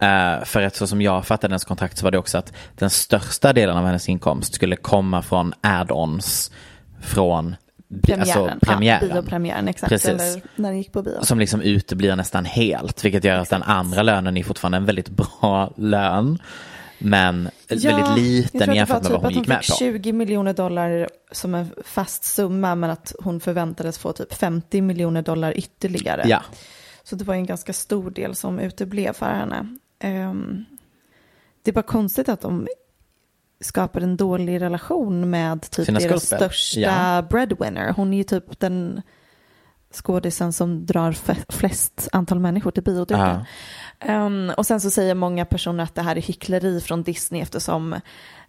Eh, för att så som jag fattade hennes kontrakt så var det också att den största delen av hennes inkomst skulle komma från add-ons från Premiären, Alltså, premiären. Ja, biopremiären, exakt. Precis. Eller när den gick på bio. Som liksom uteblir nästan helt, vilket gör att den andra lönen är fortfarande en väldigt bra lön. Men väldigt liten jämfört med vad hon gick med Jag tror att på. fick 20 miljoner dollar som en fast summa men att hon förväntades få typ 50 miljoner dollar ytterligare. Ja, Så det var en ganska stor del som uteblev för henne. Ehm, det är bara konstigt att de skapar en dålig relation med typ Sina deras största Ja. breadwinner. Hon är ju typ den skådisen som drar flest antal människor till bioduken. Ehm, och sen så säger många personer att det här är hyckleri från Disney eftersom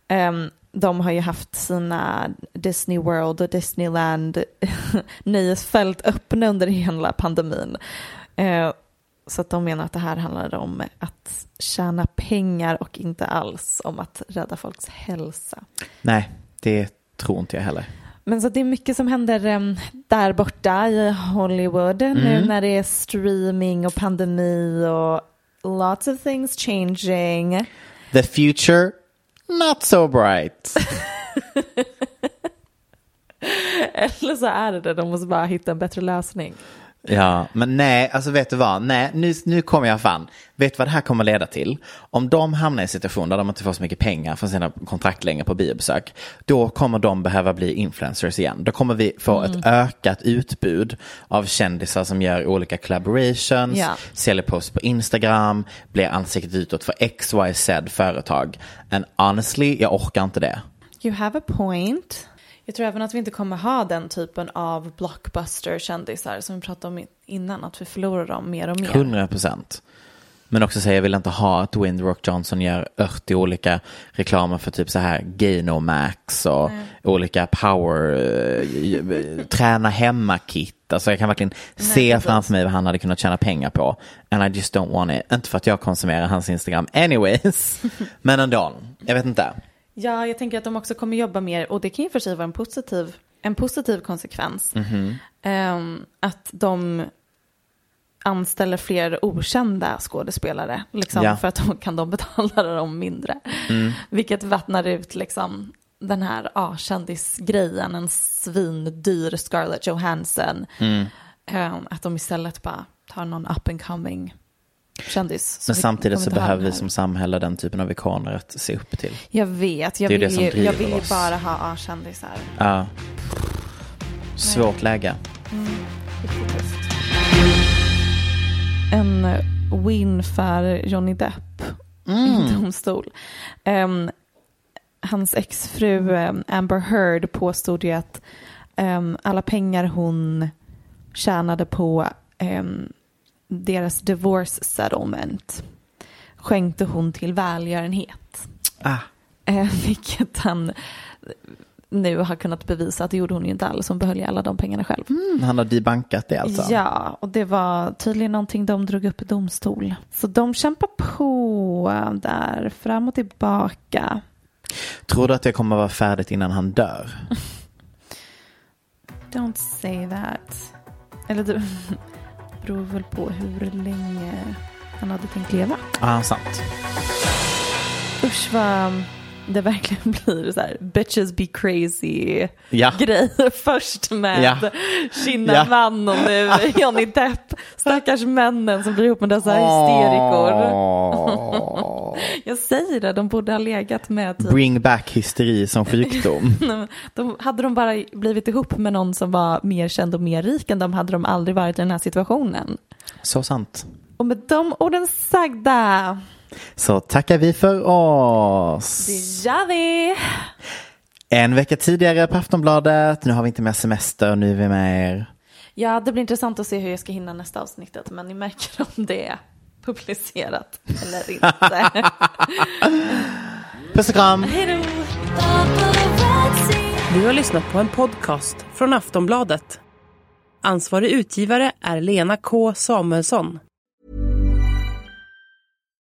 ehm, de har ju haft sina Disney World och Disneyland nöjesfält öppna under hela pandemin. Eh, så att de menar att det här handlar om att tjäna pengar och inte alls om att rädda folks hälsa. Nej, det tror inte jag heller. Men så det är mycket som händer em, där borta i Hollywood nu när det är streaming och pandemi och lots of things changing. The future, not so bright. Eller så är det det, de måste bara hitta en bättre lösning. Ja, men nej, alltså vet du vad? Nej, nu, nu kommer jag fan. Vet du vad det här kommer leda till? Om de hamnar i en situation där de inte får så mycket pengar från sina kontrakt längre på biobesök, då kommer de behöva bli influencers igen. Då kommer vi få ett ökat utbud av kändisar som gör olika collaborations, Ja. säljer posts på Instagram, blir ansiktet utåt för XYZ företag. And honestly, jag orkar inte det. You have a point. Jag tror även att vi inte kommer ha den typen av blockbuster-kändisar som vi pratade om innan, att vi förlorar dem mer och mer. 100 procent. Men också säga jag vill inte ha att Dwayne The Rock Johnson gör 80 olika reklamer för typ så här Gainomax och olika power, eh, träna hemma-kit. Alltså jag kan verkligen se precis. framför mig vad han hade kunnat tjäna pengar på. And I just don't want it. Inte för att jag konsumerar hans Instagram anyways. Men ändå, jag vet inte. Ja, jag tänker att de också kommer jobba mer och det kan ju för sig vara en positiv, en positiv konsekvens. Ehm, att de anställer fler okända skådespelare, liksom, Ja. för att då kan de betala dem mindre. Vilket vattnar ut liksom, den här A-kändisgrejen, en svindyr Scarlett Johansson. Ehm, att de istället bara tar någon up and coming kändis. Men samtidigt så behöver vi som samhälle den typen av ikoner att se upp till. Jag vet, jag Det vill, ju, jag vill oss. bara ha A-kändisar. Ja. Svårt läge. En win för Johnny Depp i domstol. Ehm, hans exfru um, Amber Heard påstod ju att ehm, alla pengar hon tjänade på ehm, deras divorce settlement skänkte hon till välgörenhet. Ah. Eh, vilket han nu har kunnat bevisa att det gjorde hon ju inte alls. Hon behöll ju alla de pengarna själv. Han har debankat det alltså. Ja, och det var tydligen någonting de drog upp i domstol. Så de kämpar på där, fram och tillbaka. Tror du att det kommer vara färdigt innan han dör? Don't say that. Eller det beror väl på hur länge han hade tänkt leva. Ja, sant. Usch vad det verkligen blir så här bitches be crazy Ja. grejer först med Ja. Kinnaman och nu Johnny Depp. Stackars männen som blir ihop med dessa hysterikor. Jag säger det, de borde ha legat med typ, Bring back hysteri som sjukdom. de, hade de bara blivit ihop med någon som var mer känd och mer rik än de hade de aldrig varit i den här situationen. Så sant. Och med de orden sagda, Så tackar vi för oss. det gör vi! En vecka tidigare på Aftonbladet. Nu har vi inte mer semester, nu är vi med er. Ja, det blir intressant att se hur jag ska hinna nästa avsnittet, men ni märker om det är publicerat eller inte. Puss och kram. Hej då! Du har lyssnat på en podcast från Aftonbladet. Ansvarig utgivare är Lena K Samuelsson.